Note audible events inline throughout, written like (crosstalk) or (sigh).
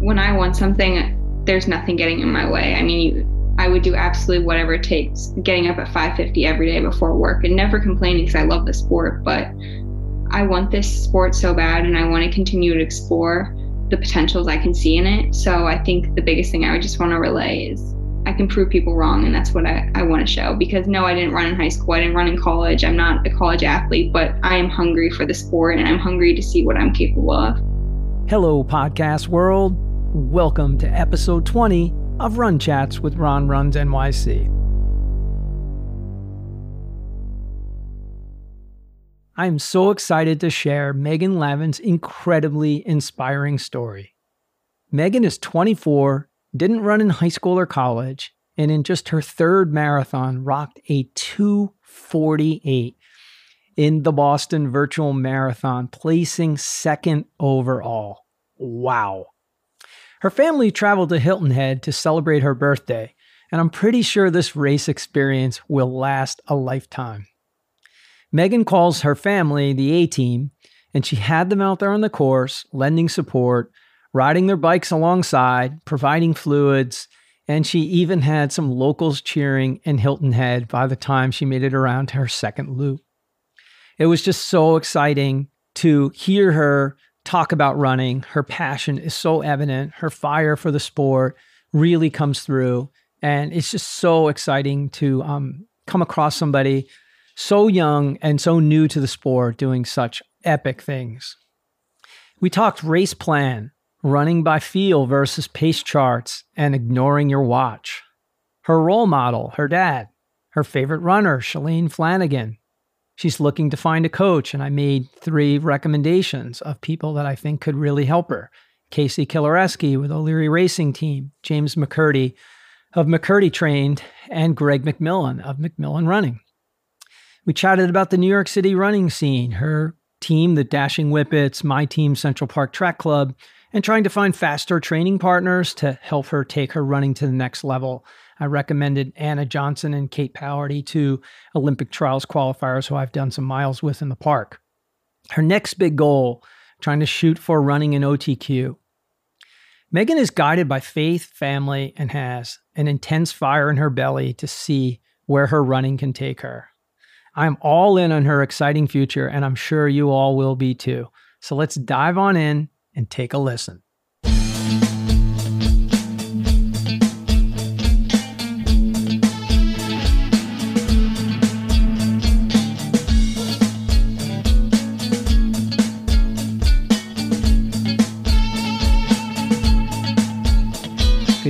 when I want something, there's nothing getting in my way. I mean, I would do absolutely whatever it takes, getting up at 5:50 every day before work and never complaining because I love the sport, but I want this sport so bad and I want to continue to explore the potentials I can see in it. So I think the biggest thing I would just want to relay is I can prove people wrong and that's what I, I want to show because no, I didn't run in high school. I didn't run in college. I'm not a college athlete, but I am hungry for the sport and I'm hungry to see what I'm capable of. Hello, podcast world. Welcome to episode 20 of Run Chats with Ron Runs NYC. I'm so excited to share Megan Lavin's incredibly inspiring story. Megan is 24, didn't run in high school or college, and in just her third marathon, rocked a 248 in the Boston Virtual Marathon, placing second overall. Wow. Her family traveled to Hilton Head to celebrate her birthday, and I'm pretty sure this race experience will last a lifetime. Megan calls her family the A team, and she had them out there on the course, lending support, riding their bikes alongside, providing fluids, and she even had some locals cheering in Hilton Head by the time she made it around to her second loop. It was just so exciting to hear her talk about running. Her passion is so evident. Her fire for the sport really comes through. And it's just so exciting to um, come across somebody so young and so new to the sport doing such epic things. We talked race plan, running by feel versus pace charts, and ignoring your watch. Her role model, her dad, her favorite runner, Shalane Flanagan, she's looking to find a coach, and I made three recommendations of people that I think could really help her. Casey Killareski with O'Leary Racing Team, James McKirdy of McKirdy Trained, and Greg McMillan of McMillan Running. We chatted about the New York City running scene, her team, the Dashing Whippets, my team, Central Park Track Club, and trying to find faster training partners to help her take her running to the next level. I recommended Anna Johnson and Kate Powerty, two Olympic trials qualifiers who I've done some miles with in the park. Her next big goal, trying to shoot for running an OTQ. Megan is guided by faith, family, and has an intense fire in her belly to see where her running can take her. I'm all in on her exciting future, and I'm sure you all will be too. So let's dive on in and take a listen.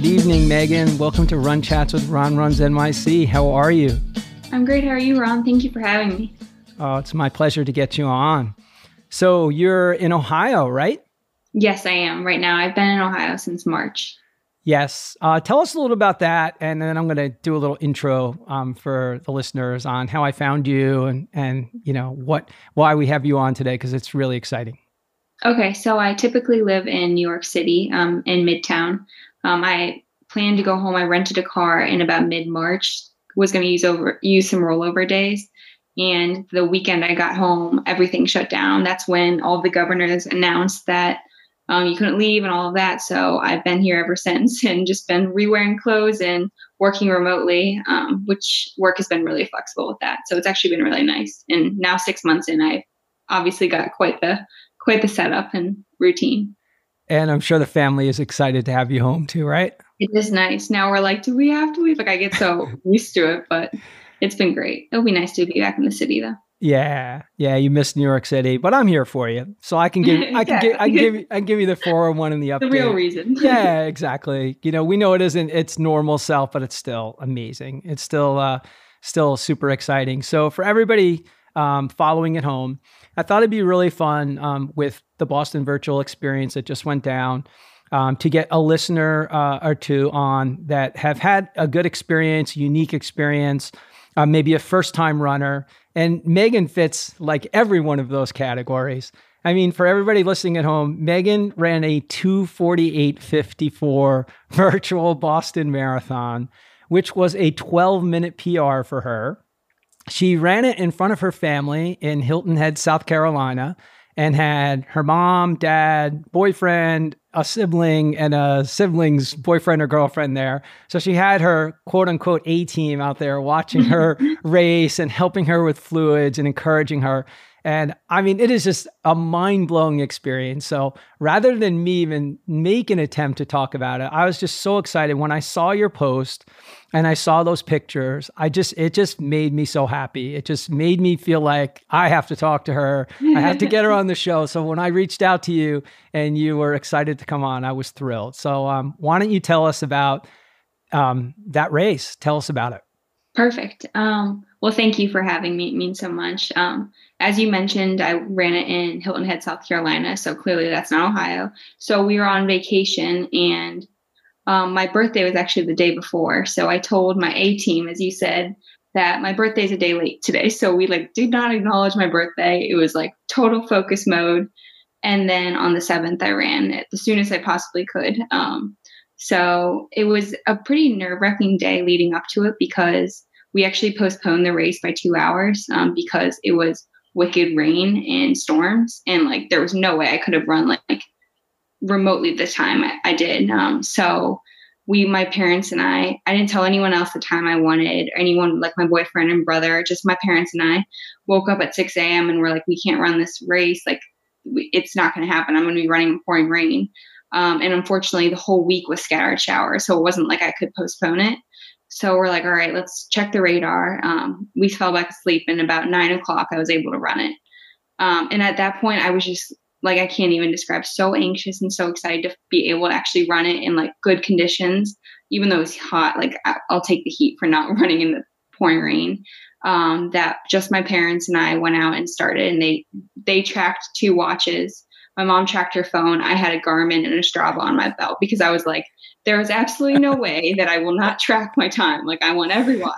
Good evening, Megan. Welcome to Run Chats with Ron Runs NYC. How are you? I'm great. How are you, Ron? Thank you for having me. Oh, it's my pleasure to get you on. So, you're in Ohio, right? Yes, I am right now. I've been in Ohio since March. Yes. Uh, tell us a little about that, and then I'm going to do a little intro um, for the listeners on how I found you and and you know what why we have you on today because it's really exciting. Okay, so I typically live in New York City, um, in Midtown. Um, I planned to go home. I rented a car in about mid March. Was going to use over use some rollover days, and the weekend I got home, everything shut down. That's when all the governors announced that um, you couldn't leave and all of that. So I've been here ever (laughs) since and just been rewearing clothes and working remotely, um, which work has been really flexible with that. So it's actually been really nice. And now six months in, I've obviously got quite the quite the setup and routine. And I'm sure the family is excited to have you home too, right? It is nice. Now we're like, do we have to leave? Like I get so (laughs) used to it, but it's been great. It'll be nice to be back in the city though. Yeah, yeah, you missed New York City, but I'm here for you, so I can give, (laughs) I can yeah. give, I can give, (laughs) I can give you the 401 and the update. The real reason. yeah, exactly. You know, we know it isn't its normal self, but it's still amazing. It's still, uh, still super exciting. So for everybody um, following at home, I thought it'd be really fun um, with the Boston virtual experience that just went down. Um, to get a listener uh, or two on that have had a good experience, unique experience, uh, maybe a first time runner, and Megan fits like every one of those categories. I mean, for everybody listening at home, Megan ran a 248.54 (laughs) virtual Boston Marathon, which was a 12 minute PR for her. She ran it in front of her family in Hilton Head, South Carolina, and had her mom, dad, boyfriend, a sibling, and a sibling's boyfriend or girlfriend there. So she had her quote unquote A team out there watching (laughs) her race and helping her with fluids and encouraging her. And I mean, it is just a mind blowing experience. So rather than me even make an attempt to talk about it, I was just so excited when I saw your post and I saw those pictures. I just, it just made me so happy. It just made me feel like I have to talk to her. I have to get her on the (laughs) show. So when I reached out to you and you were excited to come on, I was thrilled. So um, why don't you tell us about um, that race? Tell us about it. Perfect. Um, well, thank you for having me. It means so much. Um, as you mentioned, I ran it in Hilton Head, South Carolina. So clearly that's not Ohio. So we were on vacation and um, my birthday was actually the day before. So I told my A team, as you said, that my birthday is a day late today. So we like did not acknowledge my birthday. It was like total focus mode. And then on the seventh, I ran it the soonest I possibly could. Um, so it was a pretty nerve wracking day leading up to it because we actually postponed the race by two hours um, because it was wicked rain and storms. And like there was no way I could have run like, remotely the time I, I did. Um, so we, my parents and I, I didn't tell anyone else the time I wanted, anyone like my boyfriend and brother, just my parents and I woke up at 6 a.m. and we're like, we can't run this race. Like, it's not going to happen. I'm going to be running in pouring rain. Um, and unfortunately, the whole week was scattered showers, so it wasn't like I could postpone it. So we're like, all right, let's check the radar. Um, we fell back asleep, and about nine o'clock, I was able to run it. Um, and at that point, I was just like, I can't even describe, so anxious and so excited to be able to actually run it in like good conditions, even though it's hot. Like I'll take the heat for not (laughs) running in the pouring rain. Um, that just my parents and I went out and started, and they they tracked two watches my mom tracked her phone. I had a Garmin and a Strava on my belt because I was like, there is absolutely no (laughs) way that I will not track my time. Like, I want every watch.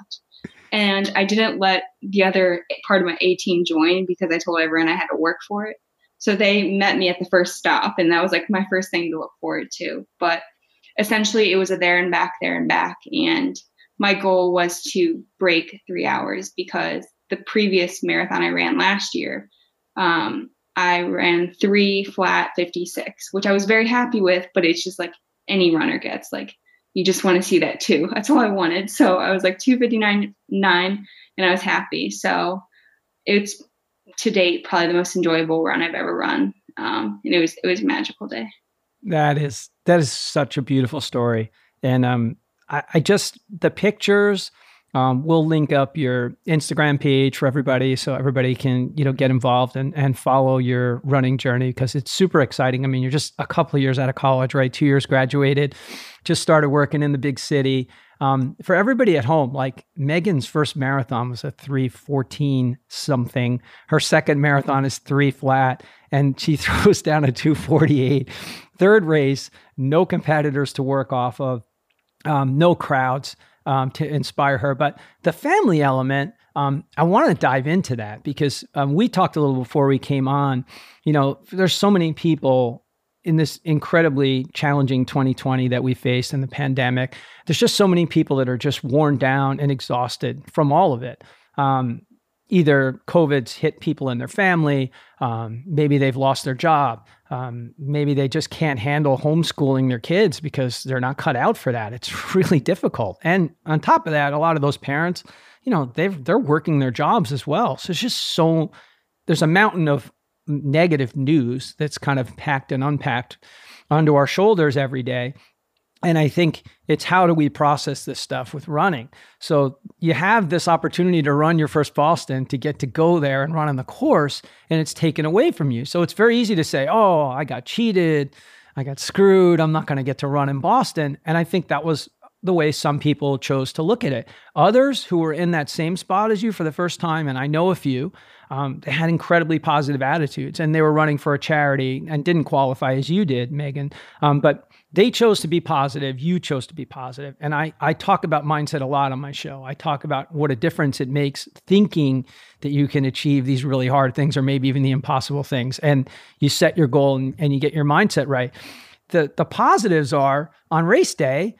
And I didn't let the other part of my A team join because I told everyone I had to work for it. So they met me at the first stop, and that was like my first thing to look forward to. But essentially, it was a there and back, there and back. And my goal was to break three hours because the previous marathon I ran last year, um, I ran three flat 56, which I was very happy with, but it's just like any runner gets. Like, you just want to see that too. (laughs) That's all I wanted. So I was like 259 nine, and I was happy. So it's to date probably the most enjoyable run I've ever run. Um, and it was it was a magical day. That is that is such a beautiful story. And um I, I just the pictures um, we'll link up your Instagram page for everybody so everybody can, you know, get involved and, and follow your running journey because it's super exciting. I mean, you're just a couple of years out of college, right? Two years graduated, just started working in the big city. Um, for everybody at home, like Megan's first marathon was a 314 something. Her second marathon is three flat, and she (laughs) throws down a 248. Third race, no competitors to work off of, um, no crowds um, to inspire her. But the family element, um, I want to dive into that because um, we talked a little before we came on. You know, there's so many people in this incredibly challenging 2020 that we faced in the pandemic. There's just so many people that are just worn down and exhausted from all of it. Um, either COVID's hit people in their family, um, maybe they've lost their job, um, maybe they just can't handle homeschooling their kids because they're not cut out for that. It's (laughs) really difficult. And on top of that, a lot of those parents, you know, they've they're working their jobs as well. So it's just so there's a mountain of negative news that's kind of packed and unpacked onto our shoulders every day. And I think it's how do we process this stuff with running? So you have this opportunity to run your first Boston to get to go there and run on the course, and it's taken away from you. So it's very easy to say, oh, I got cheated. I got screwed. I'm not going to get to run in Boston. And I think that was the way some people chose to look at it. Others who were in that same spot as you for the first time, and I know a few, um, they had incredibly positive attitudes and they were running for a charity and didn't qualify as you did, Megan. Um, but they chose to be positive you chose to be positive. And I, I talk about mindset a lot on my show. I talk about what a difference it makes thinking that you can achieve these really hard things or maybe even the impossible things. And you set your goal and, and you get your mindset right. The, the positives are on race day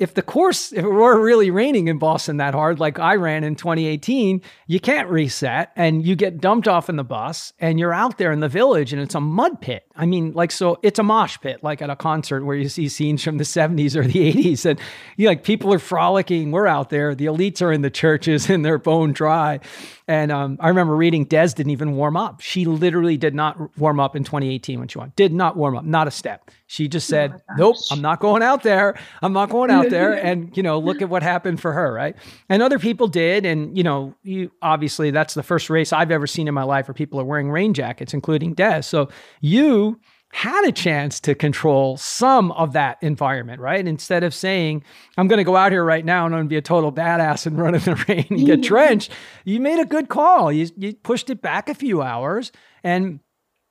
if the course, if it were really raining in Boston that hard, like I ran in 2018, you can't reset and you get dumped off in the bus and you're out there in the village and it's a mud pit. I mean, like, so it's a mosh pit, like at a concert where you see scenes from the 70s or the (laughs) 80s and you like people are frolicking. We're out there. The elites are in the churches (laughs) and they're bone dry. And um, I remember reading Des didn't even warm up. She literally did not warm up in 2018 when she won. Did not warm up, not a step. She just said, oh "Nope, I'm not going out there. I'm not going out there." and you know, look at what happened for her, right? And other people did, and you know, you obviously that's the first race I've ever seen in my life where people are wearing rain jackets, including Des. So you had a chance to control some of that environment, right? Instead of saying, I'm going to go out here right now and I'm going to be a total badass and run in the (laughs) rain and get drenched, you made a good call. You, you pushed it back a few hours and,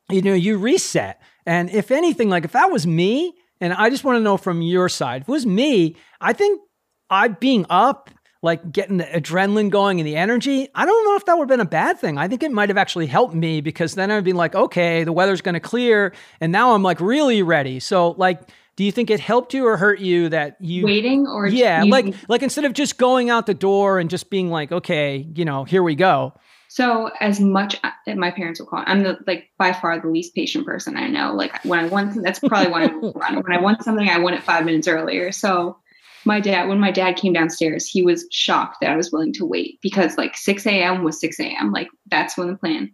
you know, you reset. And if anything, like if that was me, and I just want to know from your side, if it was me, I think I being up like getting the adrenaline going and the energy, I don't know if that would have been a bad thing. I think it might have actually helped me because then I'd be like, okay, the weather's going to clear. And now I'm like really ready. So, like, do you think it helped you or hurt you that you waiting or yeah, like, like instead of just going out the door and just being like, okay, you know, here we go. So as much uh, my parents will call, I'm the like by far the least patient person I know. Like when I want, that's probably why I (laughs) run. When I want something, I want it five minutes earlier. So my dad, when my dad came downstairs, he was shocked that I was willing to wait because like 6 a.m. was 6 a.m. Like that's when the plan.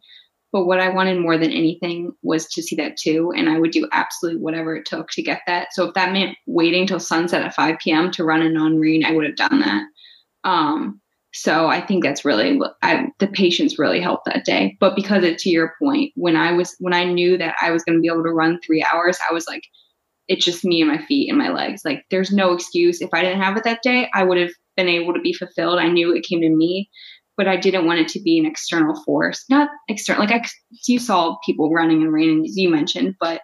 But what I wanted more than anything was to see that too. And I would do absolutely whatever it took to get that. So if that meant waiting till sunset at 5 p.m. to run a non rain, I would have done that. Um, so I think that's really I, the patience really helped that day. But because it, to your point, when I was when I knew that I was going to be able to run three hours, I was like, it's just me and my feet and my legs. Like there's no excuse. If I didn't have it that day, I would have been able to be fulfilled. I knew it came to me, but I didn't want it to be an external force. Not external. Like I, you saw people running and raining, as you mentioned, but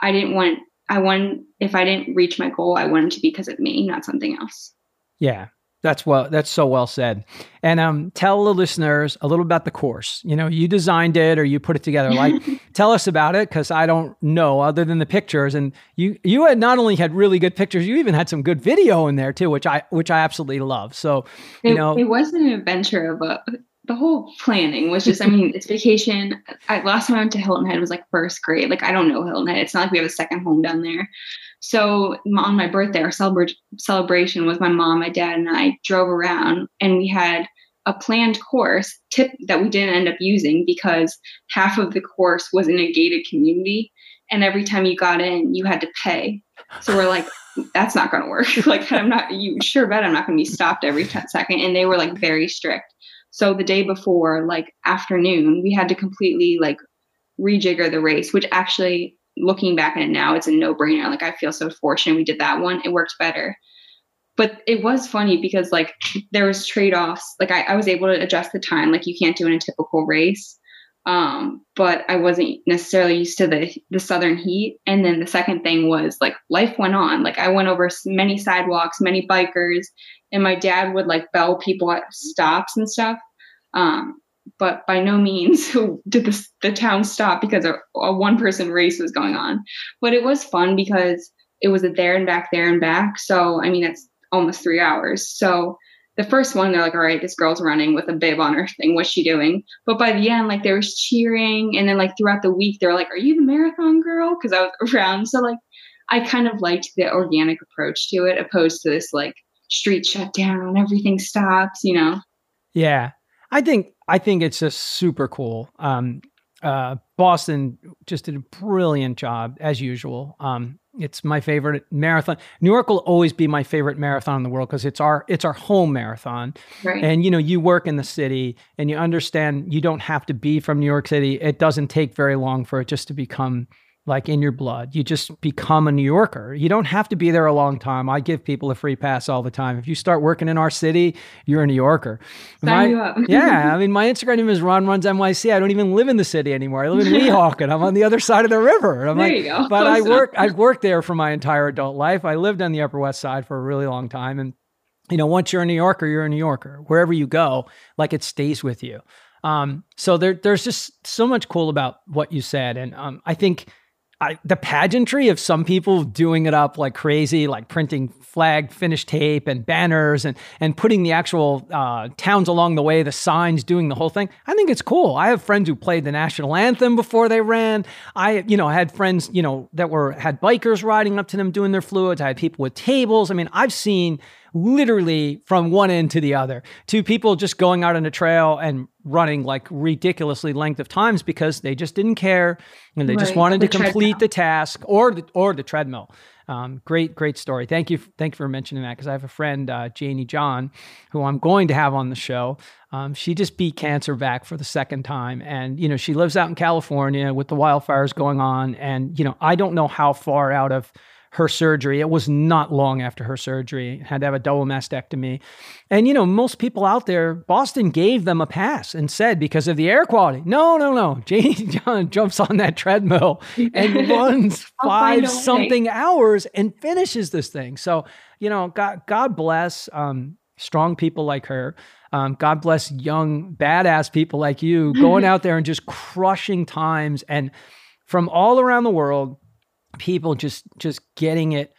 I didn't want. I want if I didn't reach my goal, I wanted to be because of me, not something else. Yeah, that's well. That's so well said. And um, tell the listeners a little about the course. You know, you designed it or you put it together. Like, (laughs) tell us about it because I don't know other than the pictures. And you you had not only had really good pictures, you even had some good video in there too, which I which I absolutely love. So you it, know, it was an adventure of a. The whole planning was just, I mean, it's vacation. I, last time I went to Hilton Head was like first grade. Like, I don't know Hilton Head. It's not like we have a second home down there. So on my birthday, our celebra- celebration was my mom, my dad, and I drove around, and we had a planned course tip that we didn't end up using because half of the course was in a gated community, and every time you got in, you had to pay. So we're like, that's not going to work. (laughs) like I'm not. You sure bet I'm not going to be stopped every 10 second. And they were like very strict. So the day before, like afternoon, we had to completely like rejigger the race, which actually looking back at it now, it's a no brainer. Like I feel so fortunate we did that one. It worked better. But it was funny because like there was trade offs. Like I, I was able to adjust the time, like you can't do in a typical race. Um, but I wasn't necessarily used to the the southern heat. And then the second thing was like life went on. Like I went over many sidewalks, many bikers, and my dad would like bell people at stops and stuff. Um, but by no means (laughs) did the, the town stop because a, a one person race was going on. But it was fun because it was a there and back, there and back. So, I mean, it's almost three hours. So, the first one, they're like, all right, this girl's running with a bib on her thing. What's she doing? But by the end, like, there was cheering. And then, like, throughout the week, they're like, are you the marathon girl? Because I was (laughs) around. So, like, I kind of liked the organic approach to it opposed to this, like, street shut down, everything stops, you know? Yeah. I think I think it's just super cool. Um, uh, Boston just did a brilliant job as usual. Um, it's my favorite marathon. New York will always be my favorite marathon in the world because it's our it's our home marathon. Right. And you know, you work in the city and you understand you don't have to be from New York City. It doesn't take very long for it just to become like in your blood. You just become a New Yorker. You don't have to be there a long time. I give people a free pass all the time. If you start working in our city, you're a New Yorker. Sign you up. (laughs) yeah, I mean, my Instagram name is Ron Runs NYC. I don't even live in the city anymore. I live in (laughs) Weehawken. I'm on the other side of the river. I'm there like, you go. But I work. I've worked there for my entire adult life. I lived on the Upper West Side for a really long time, and you know, once you're a New Yorker, you're a New Yorker. Wherever you go, like it stays with you. Um, so there, there's just so much cool about what you said, and um, I think I, the pageantry of some people doing it up like crazy, like printing flag finish tape and banners and and putting the actual uh, towns along the way, the signs, doing the whole thing. I think it's cool. I have friends who played the national anthem before they ran. I, you know, had friends, you know, that were had bikers riding up to them doing their fluids. I had people with tables. I mean, I've seen literally from one end to the other to people just going out on a trail and running like ridiculously length of times because they just didn't care and they right. just wanted the to complete treadmill. the task or the, or the treadmill. Um, great, great story. Thank you. Thank you for mentioning that because I have a friend, uh, Janie John, who I'm going to have on the show. Um, she just beat cancer back for the second time. And, you know, she lives out in California with the wildfires going on. And, you know, I don't know how far out of her surgery. It was not long after her surgery. Had to have a double mastectomy. And you know, most people out there, Boston gave them a pass and said because of the air quality. No, no, no. Janie (laughs) John jumps on that treadmill and (laughs) runs five something hours and finishes this thing. So, you know, God God bless um, strong people like her. Um, God bless young badass people like you (laughs) going out there and just crushing times and from all around the world people just just getting it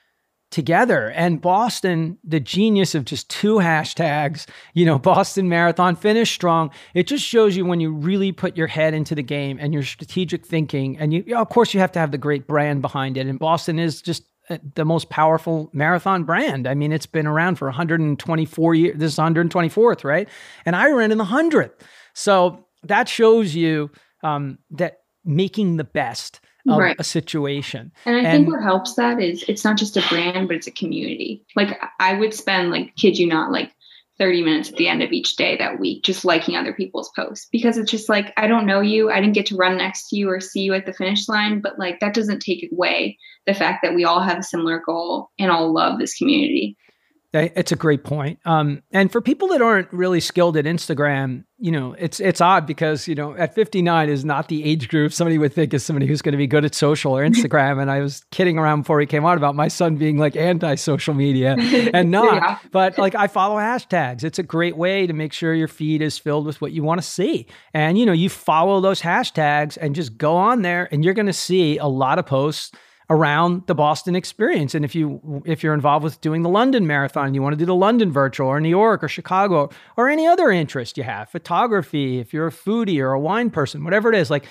together. And Boston, the genius of just two hashtags, you know, (laughs) Boston Marathon, finish strong. It just shows you when you really put your head into the game and your strategic thinking. And you, of course, you have to have the great brand behind it. And Boston is just uh, the most powerful marathon brand. I mean, it's been around for 124 years. This is 124th, right? And I ran in the 100th. So that shows you um, that making the best of right. a situation. And I and, think what helps that is it's not just a brand, but it's a community. Like I would spend like kid you not like 30 minutes at the end of each day that week just liking other people's posts because it's just like I don't know you, I didn't get to run next to you or see you at the finish line, but like that doesn't take away the fact that we all have a similar goal and all love this community. It's a great point. Um, and for people that aren't really skilled at Instagram, you know, it's it's odd because you know at 59 is not the age group somebody would think is somebody who's going to be good at social or (laughs) Instagram. and I was kidding around before he came on about my son being like anti-social media (laughs) and not. yeah. But like I follow hashtags. It's a great way to make sure your feed is filled with what you want to see. And you know, you follow those hashtags and just go on there, and you're going to see a lot of posts around the Boston experience. And if you if you're involved with doing the London Marathon, you want to do the London Virtual or New York or Chicago or any other interest you have, photography, if you're a foodie or a wine person, whatever it is, like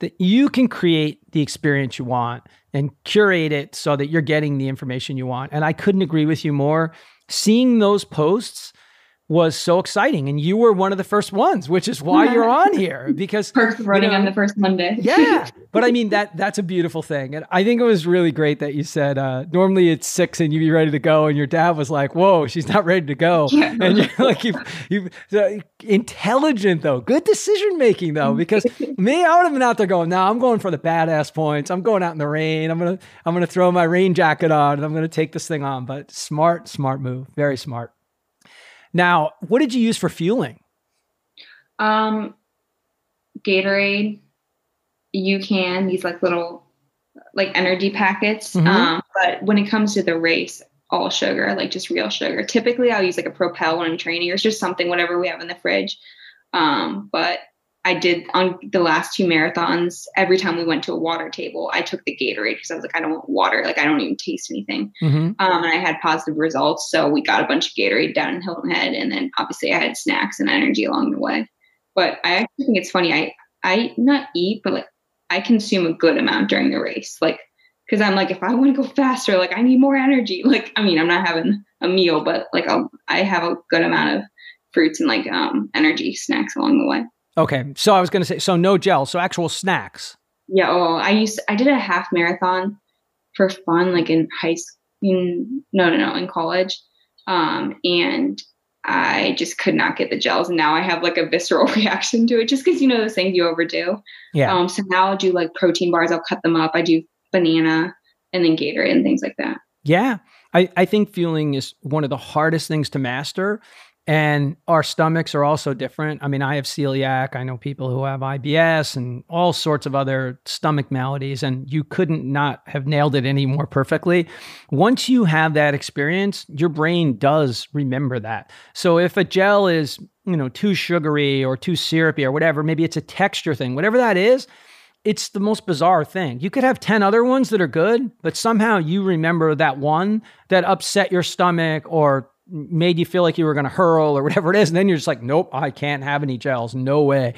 that you can create the experience you want and curate it so that you're getting the information you want. And I couldn't agree with you more. Seeing those posts was so exciting. And you were one of the first ones which is why you're on (laughs) here because first running you know, on the first monday. (laughs) Yeah. But i mean that that's a beautiful thing. And i think it was really great that you said uh, normally it's six and you'd be ready to go. And your dad was like whoa she's not ready to go. (laughs) Yeah. and you're like you you uh, intelligent though. Good decision making though because me i would have been out there going now i'm going for the badass points. I'm going out in the rain. I'm gonna i'm gonna throw my rain jacket on and i'm gonna take this thing on. But smart smart move. Very smart now, what did you use for fueling? Um, Gatorade, You can these like little like energy packets. Mm-hmm. Um, but when it comes to the race, all sugar, like just real sugar. Typically, I'll use like a Propel when I'm training, or it's just something whatever we have in the fridge. Um, but I did on the last two marathons, every time we went to a water table, I took the Gatorade because I was like, I don't want water. Like, I don't even taste anything. Mm-hmm. Um, and I had positive results. So we got a bunch of Gatorade down in Hilton Head. And then obviously I had snacks and energy along the way. But I actually think it's funny. I, I not eat, but like I consume a good amount during the race. Like, because I'm like, if I want to go faster, like I need more energy. (laughs) Like, I mean, I'm not having a meal, but like I'll, I have a good amount of fruits and like um, energy snacks along the way. Okay. So I was going to say, so no gel, so actual snacks. Yeah. Oh, I used, I did a half marathon for fun, like in high school. No, no, no, in college. Um, and I just could not get the gels. And now I have like a visceral (laughs) reaction to it just because, you know, those things you overdo. Yeah. Um, so now I'll do like protein bars. I'll cut them up. I do banana and then Gatorade and things like that. Yeah. I, I think fueling is one of the hardest things to master and our stomachs are also different. I mean, I have celiac. I know people who have IBS and all sorts of other stomach maladies, and you couldn't not have nailed it any more perfectly. Once you have that experience, your brain does remember that. So if a gel is, you know, too sugary or too syrupy or whatever, maybe it's a texture thing, whatever that is, it's the most bizarre thing. You could have 10 other ones that are good, but somehow you remember that one that upset your stomach or made you feel like you were going to hurl or whatever it is. And then you're just like, nope, I can't have any gels. No way.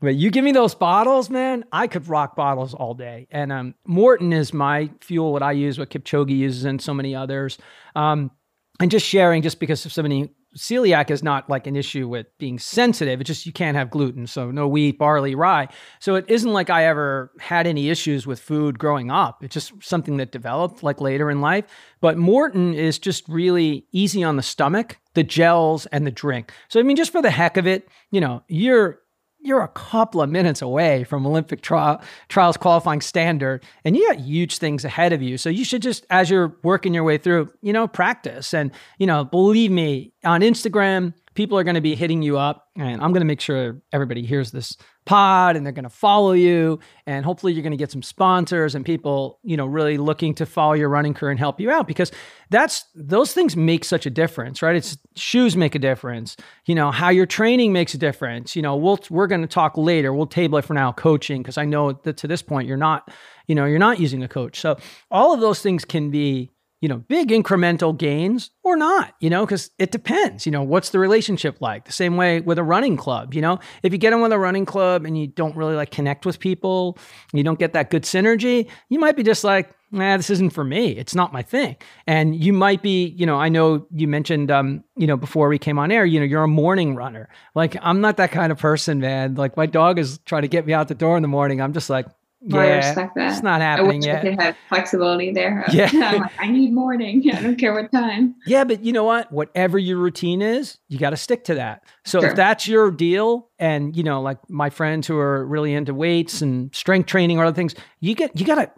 But you give me those bottles, man, I could rock bottles all day. And um, Maurten is my fuel, what I use, what Kipchoge uses, and so many others. Um, and just sharing, just because of so many celiac is not like an issue with being sensitive. It's just you can't have gluten. So no wheat, barley, rye. So it isn't like I ever had any issues with food growing up. It's just something that developed like later in life. But Maurten is just really easy on the stomach, the gels and the drink. So I mean, just for the heck of it, you know, you're you're a couple of minutes away from Olympic trial, trials qualifying standard, and you got huge things ahead of you. So you should just, as you're working your way through, you know, practice. And, you know, believe me, on Instagram, people are going to be hitting you up and i'm going to make sure everybody hears this pod and they're going to follow you and hopefully you're going to get some sponsors and people you know really looking to follow your running career and help you out because that's those things make such a difference right? It's shoes make a difference. You know how you're training makes a difference. You know we'll we're going to talk later. We'll table it for now coaching because i know that to this point you're not you know you're not using a coach. So all of those things can be you know, big incremental gains or not, you know, because it depends. You know, what's the relationship like? The same way with a running club, you know, if you get in with a running club and you don't really like connect with people, you don't get that good synergy, you might be just like, nah, this isn't for me. It's not my thing. And you might be, you know, I know you mentioned, um, you know, before we came on air, you know, you're a morning runner. Like, I'm not that kind of person, man. Like, my dog is trying to get me out the door in the morning. I'm just like, yeah, I respect that. It's not happening I wish yet. I could have flexibility there. (laughs) Yeah. (laughs) like, i need morning. (laughs) I don't care what time. Yeah, but you know what? Whatever your routine is, you got to stick to that. So sure. if that's your deal, and you know, like my friends who are really into weights and strength training or other things, you get you got to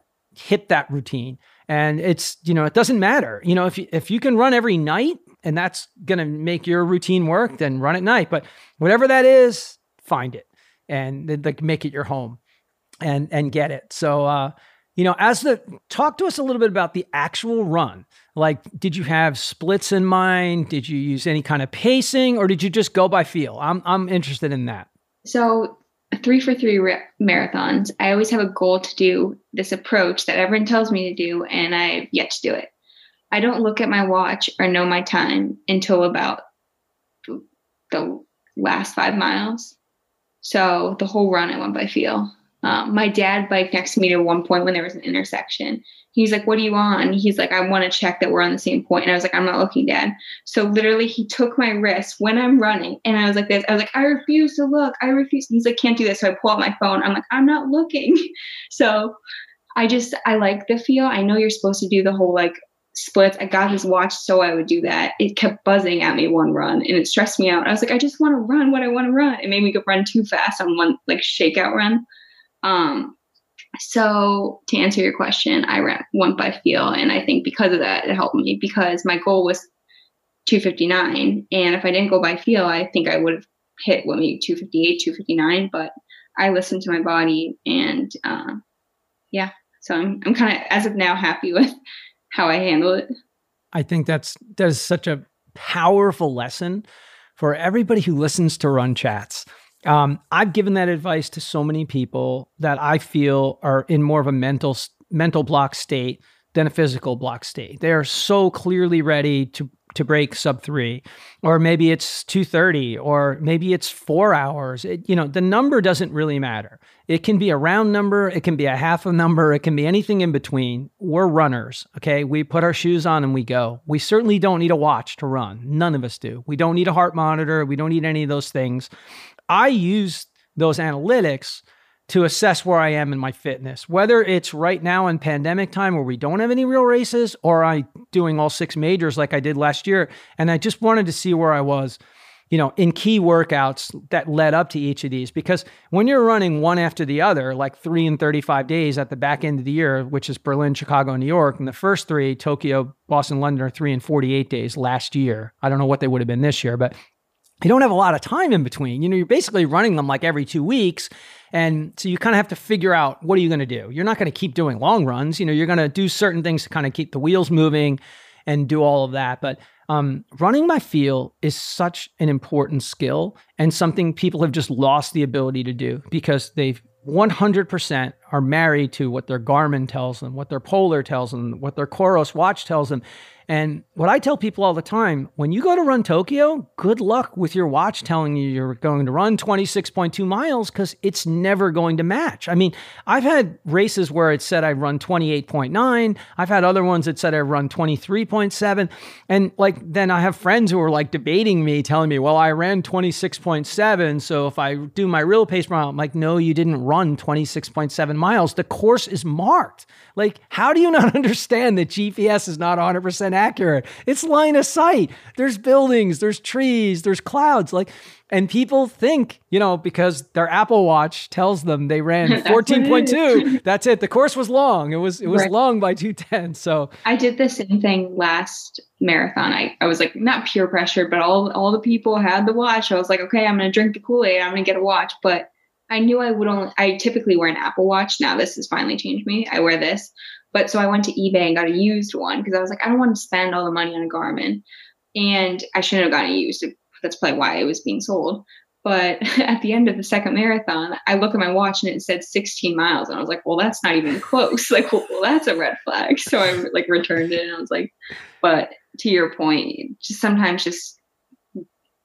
hit that routine. And it's you know, it doesn't matter. You know, if you, if you can run every night and that's going to make your routine work, then run at night. But whatever that is, find it and like make it your home and and get it. So uh, you know, as the talk to us a little bit about the actual run. Like, did you have splits in mind? Did you use any kind of pacing, or did you just go by feel? I'm I'm interested in that. So three for three re- marathons. I always have a goal to do this approach that everyone tells me to do, and I've yet to do it. I don't look at my watch or know my time until about the last five miles. So the whole run I went by feel. Um, my dad biked next to me at one point when there was an intersection. He's like, What are you on? He's like, I want to check that we're on the same point. And I was like, I'm not looking, dad. So literally, he took my wrist when I'm running. And I was like, This. I was like, I refuse to look. I refuse. He's like, Can't do this. So I pull out my phone. I'm like, I'm not looking. (laughs) so I just, I like the feel. I know you're supposed to do the whole like splits. I got his watch so I would do that. It kept buzzing at me one run and it stressed me out. I was like, I just want to run what I want to run. It made me go run too fast on one like shakeout run. Um, so to answer your question, I ran, went by feel, and I think because of that, it helped me because my goal was 259, and if I didn't go by feel, I think I would have hit what maybe 258, 259. But I listened to my body, and uh, yeah, so I'm I'm kind of as of now happy (laughs) with how I handle it. I think that's that is such a powerful lesson for everybody who listens to Run Chats um, I've given that advice to so many people that I feel are in more of a mental mental block state than a physical block state. They are so clearly ready to to break sub three, or maybe it's two thirty, or maybe it's four hours. It, you know, the number doesn't really matter. It can be a round number, it can be a half a number, it can be anything in between. We're runners, okay? We put our shoes on and we go. We certainly don't need a watch to run. None of us do. We don't need a heart monitor. We don't need any of those things. I use those analytics to assess where I am in my fitness, whether it's right now in pandemic time where we don't have any real races or I doing all six majors like I did last year. And I just wanted to see where I was, you know, in key workouts that led up to each of these. Because when you're running one after the other, like three and 35 days at the back end of the year, which is Berlin, Chicago, New York, and the first three, Tokyo, Boston, London, are three and 48 days last year. I don't know what they would have been this year, but you don't have a lot of time in between. You know, you're basically running them like every two weeks. And so you kind of have to figure out what are you going to do? You're not going to keep doing long runs. You know, you're going to do certain things to kind of keep the wheels moving and do all of that. But Um, running my feel is such an important skill and something people have just lost the ability to do because they've 100% are married to what their Garmin tells them, what their Polar tells them, what their Coros watch tells them. And what I tell people all the time when you go to run Tokyo, good luck with your watch telling you you're going to run 26.2 miles because it's never going to match. I mean, I've had races where it said I run 28.9. I've had other ones that said I run 23.7. And like, then I have friends who are like debating me, telling me, well, I ran 26.7. So if I do my real pace mile, I'm like, no, you didn't run 26.7 miles. The course is marked. Like, how do you not (laughs) understand that GPS is not 100% accurate. It's line of sight. There's buildings, there's trees, there's clouds. Like, and people think, you know, because their Apple Watch tells them they ran (laughs) 14.2, that's it. The course was long. It was it was right. long by 210. So I did the same thing last marathon. I, I was like not peer pressure, but all all the people had the watch. I was like, okay, I'm gonna drink the Kool-Aid, I'm gonna get a watch. But I knew I would only I typically wear an Apple Watch. Now this has finally changed me. I wear this. But so I went to eBay and got a used one because I was like, I don't want to spend all the money on a Garmin. And I shouldn't have gotten a used. That's probably why it was being sold. But (laughs) at the end of the second marathon, I look at my watch and it said 16 miles. And I was like, well, that's not even close. (laughs) Like, well, that's a red flag. (laughs) So I like returned it and I was like, but to your point, just sometimes just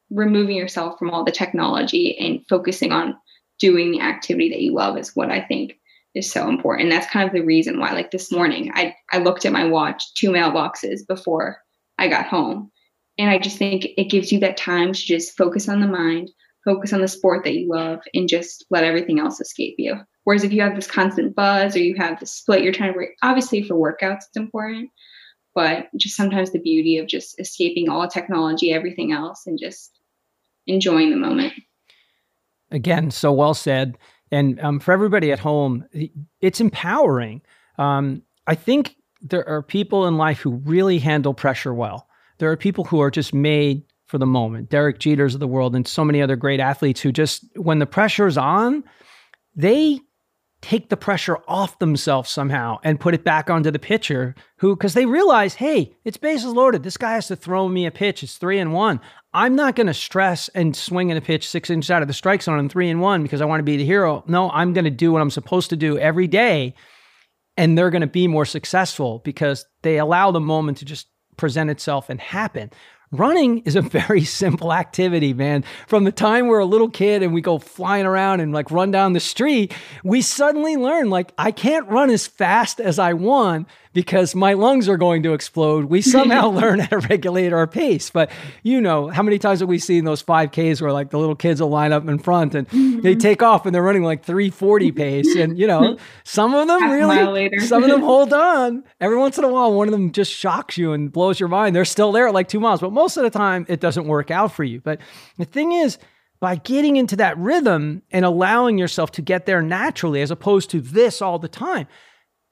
removing yourself from all the technology and focusing on doing the activity that you love is what I think is so important. And that's kind of the reason why, like this morning, I, I looked at my watch two mailboxes before I got home. And I just think it gives you that time to just focus on the mind, focus on the sport that you love, and just let everything else escape you. Whereas if you have this constant buzz or you have the split, you're trying to work, obviously for workouts, it's important, but just sometimes the beauty of just escaping all technology, everything else, and just enjoying the moment. Again, so well said. And um, for everybody at home, it's empowering. Um, I think there are people in life who really handle pressure well. There are people who are just made for the moment. Derek Jeters of the world and so many other great athletes who just, when the pressure's on, they take the pressure off themselves somehow and put it back onto the pitcher who because they realize hey it's bases loaded. This guy has to throw me a pitch. It's three and one. I'm not going to stress and swing in a pitch six inches out of the strike zone and three and one because i want to be the hero. No i'm going to do what i'm supposed to do every day and they're going to be more successful because they allow the moment to just present itself and happen running is a (laughs) very simple activity, man. From the time we're a little kid and we go flying around and like run down the street, we suddenly learn like I can't run as fast as I want because my lungs are going to explode. We somehow (laughs) learn how to regulate our pace. But you know, how many times have we seen those 5Ks where like the little kids will line up in front and mm-hmm. they take off and they're running like 340 pace. And you know, (laughs) some of them Half really, some of them (laughs) hold on. Every once in a while, one of them just shocks you and blows your mind. They're still there at like two miles, but most of the time it doesn't work out for you. But the thing is, by getting into that rhythm and allowing yourself to get there naturally as opposed to this all the time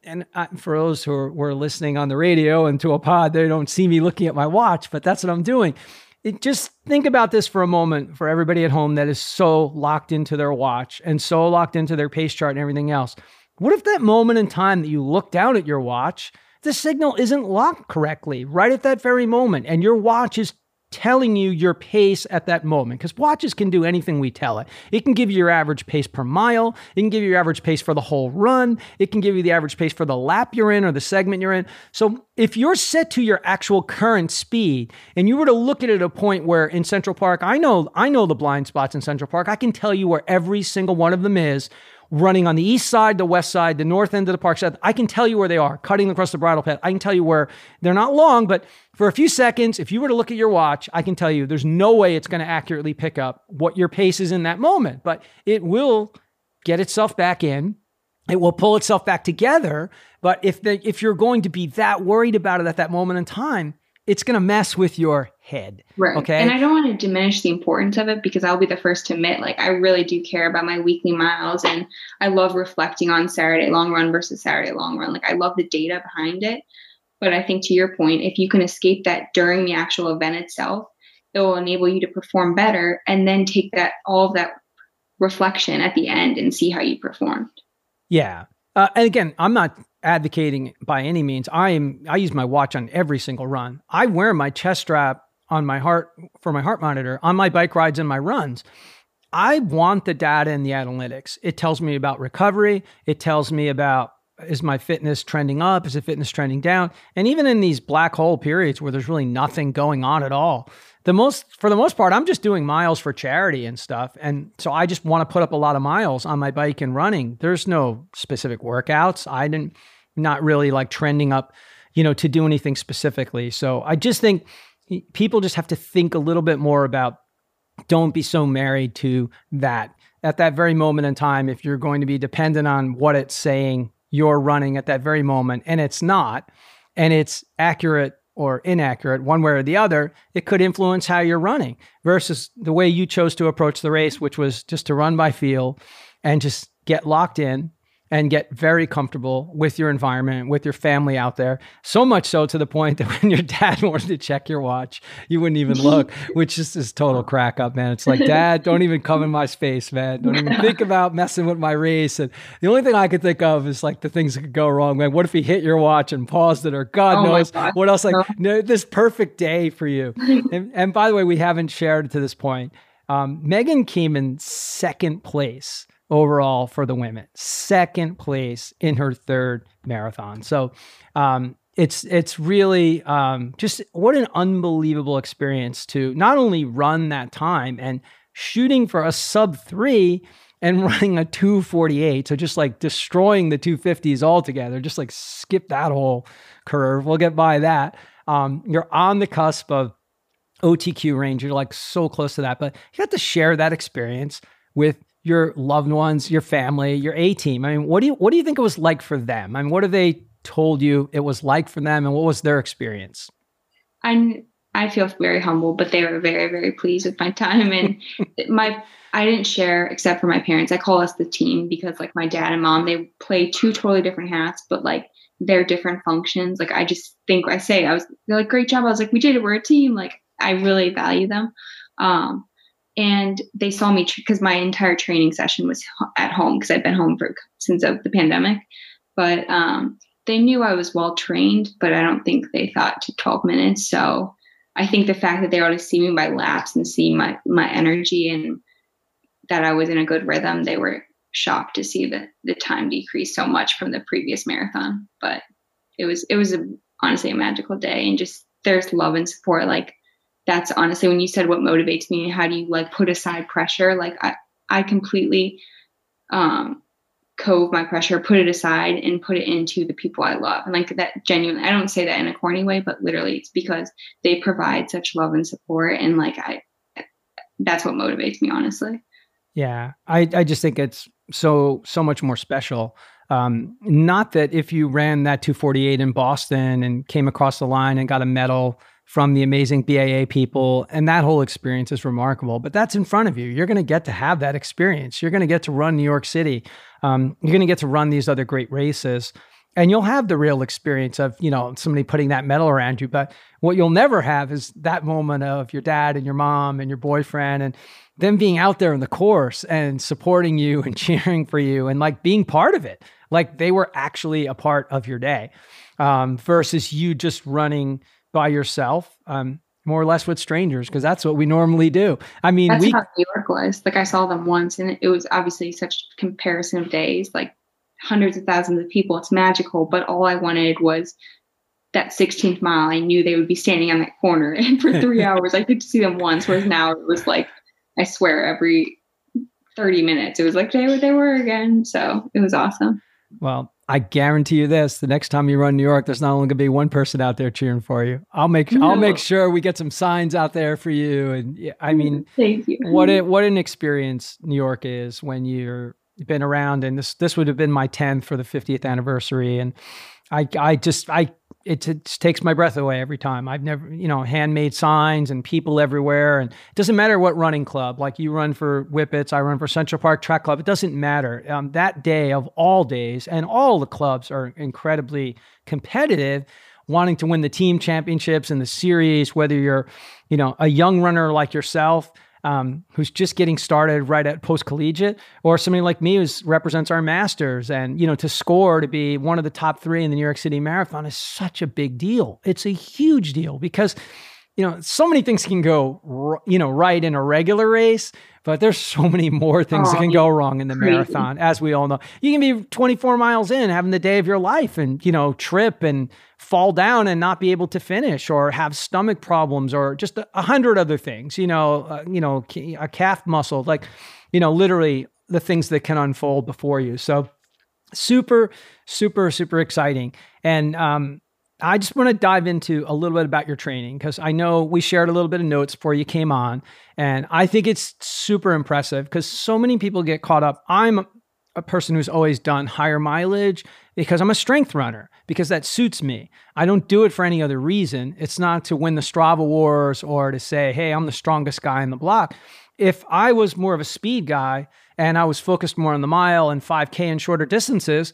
and I, for those who are, were listening on the radio and to a pod, they don't see me looking at my watch, but that's what I'm doing. It, just think about this for a moment for everybody at home that is so locked into their watch and so locked into their pace chart and everything else. What if that moment in time that you look down at your watch, the signal isn't locked correctly right at that very moment, and your watch is telling you your pace at that moment because watches can do anything we tell it. It can give you your average pace per mile, it can give you your average pace for the whole run, it can give you the average pace for the lap you're in or the segment you're in. So if you're set to your actual current speed and you were to look at it at a point where in Central Park, I know I know the blind spots in Central Park. I can tell you where every single one of them is running on the east side, the west side, the north end of the park side. I can tell you where they are, cutting across the bridle path. I can tell you where they're not long, but for a few seconds, if you were to look at your watch, I can tell you there's no way it's going to accurately pick up what your pace is in that moment, but it will get itself back in. It will pull itself back together. But if the, if you're going to be that worried about it at that moment in time, it's going to mess with your head. Right. Okay. And I don't want to diminish the importance of it because I'll be the first to admit, like, I really do care about my weekly miles and I love reflecting on Saturday long run versus Saturday long run. Like, I love the data behind it. But I think to your point, if you can escape that during the actual event itself, it will enable you to perform better and then take that, all of that reflection at the end and see how you performed. Yeah. Uh, and again, I'm not advocating by any means. I am I use my watch on every single run. I wear my chest strap on my heart for my heart monitor on my bike rides and my runs. I want the data and the analytics. It tells me about recovery. It tells me about is my fitness trending up? Is the fitness trending down? And even in these black hole periods where there's really nothing going on at all, the most for the most part, I'm just doing miles for charity and stuff. And so I just want to put up a lot of miles on my bike and running. There's no specific workouts. I didn't not really like trending up, you know, to do anything specifically. So I just think people just have to think a little bit more about don't be so married to that at that very moment in time if you're going to be dependent on what it's saying you're running at that very moment and it's not, and it's accurate or inaccurate, one way or the other, it could influence how you're running versus the way you chose to approach the race, which was just to run by feel and just get locked in and get very comfortable with your environment, with your family out there. So much so to the point (laughs) that when your dad (laughs) wanted to check your watch, you wouldn't even look, (laughs) which is just total crack up, man. It's like, Dad, don't even come in my space, man. Don't even think about messing with my race. And the only thing I could think of is like the things that could go wrong, man. What if he hit your watch and paused it, or God oh knows what else? Like, no. this perfect day for you. and, and by the way, we haven't shared to this point. Um, Megan came in second place overall for the women, second place in her third marathon. So um, it's it's really um, just what an unbelievable experience to not only run that time and shooting for a sub three and (laughs) running a 248 so just like destroying the 250s altogether. Just like skip that whole curve. We'll get by that. Um, you're on the cusp of otq range. You're like so close to that. But you have to share that experience with your loved ones, your family, your A team. I mean, what do you what do you think it was like for them? I mean, what have they told you it was like for them, and what was their experience? I I feel very humble, but they were very very pleased with my time and (laughs) my. I didn't share except for my parents. I call us the team because like my dad and mom they play two totally different hats, but like they're different functions. Like I just think I say I was they're like great job. I was like we did it. We're a team. Like I really value them. Um, and they saw me because my entire training session was at home because I've been home for since of the pandemic. But um, they knew I was well trained, but I don't think they thought to 12 minutes. So I think the fact that they were able to see me by laps and see my my energy and that I was in a good rhythm, they were shocked to see that the time decreased so much from the previous marathon. But it was it was a, honestly a magical day, and just there's love and support like that's honestly when you said what motivates me and how do you like put aside pressure like i i completely um cove my pressure put it aside and put it into the people i love. And like that genuinely i don't say that in a corny way but literally it's because they provide such love and support and like i that's what motivates me honestly. Yeah i i just think it's so so much more special. Um, not that if you ran that 248 in Boston and came across the line and got a medal from the amazing BAA people. And that whole experience is remarkable. But that's in front of you. You're going to get to have that experience. You're going to get to run New York City. Um, you're going to get to run these other great races. And you'll have the real experience of, you know, somebody putting that medal around you. But what you'll never have is that moment of your dad and your mom and your boyfriend and them being out there in the course and supporting you and (laughs) cheering for you and like being part of it. Like they were actually a part of your day um, versus you just running by yourself, um, more or less with strangers, because that's what we normally do. I mean, that's we, how New York was. Like I saw them once, and it was obviously such comparison of days, like hundreds of thousands of people. It's magical, but all I wanted was that 16th mile. I knew they would be standing on that corner, (laughs) and for three (laughs) hours, I could see them once. Whereas now it was like, I swear, every 30 minutes, it was like they were they were again. So it was awesome. Well, I guarantee you this: the next time you run New York, there's not only going to be one person out there cheering for you. I'll make no. I'll make sure we get some signs out there for you. And I mean, mm, thank you. What a, what an experience New York is when you're been around. And this this would have been my 10th for the 50th anniversary. And I I just I it, it takes my breath away every time. I've never, you know, handmade signs and people everywhere. And it doesn't matter what running club, like you run for Whippets, I run for Central Park Track Club. It doesn't matter. Um, that day of all days, and all the clubs are incredibly competitive, wanting to win the team championships and the series, whether you're, you know, a young runner like yourself. Um, who's just getting started right at post collegiate, or somebody like me who represents our masters, and you know, to score to be one of the top three in the New York City Marathon is such a big deal. It's a huge deal because you know, so many things can go, you know, right in a regular race, but there's (laughs) so many more things oh, that can go wrong in the crazy. marathon, as we all know. You can be 24 miles in, having the day of your life, and you know, trip and fall down and not be able to finish, or have stomach problems, or just a, hundred other things. You know, uh, you know, a calf muscle, like, you know, literally the things that can unfold before you. So, super, super, super exciting, and um, I just want to dive into a little bit about your training because I know we shared a little bit of notes before you came on. And I think it's super impressive because so many people get caught up. I'm a person who's always done higher mileage because I'm a strength runner, because that suits me. I don't do it for any other reason. It's not to win the Strava Wars or to say, hey, I'm the strongest guy in the block. If I was more of a speed guy and I was focused more on the mile and 5K and shorter distances,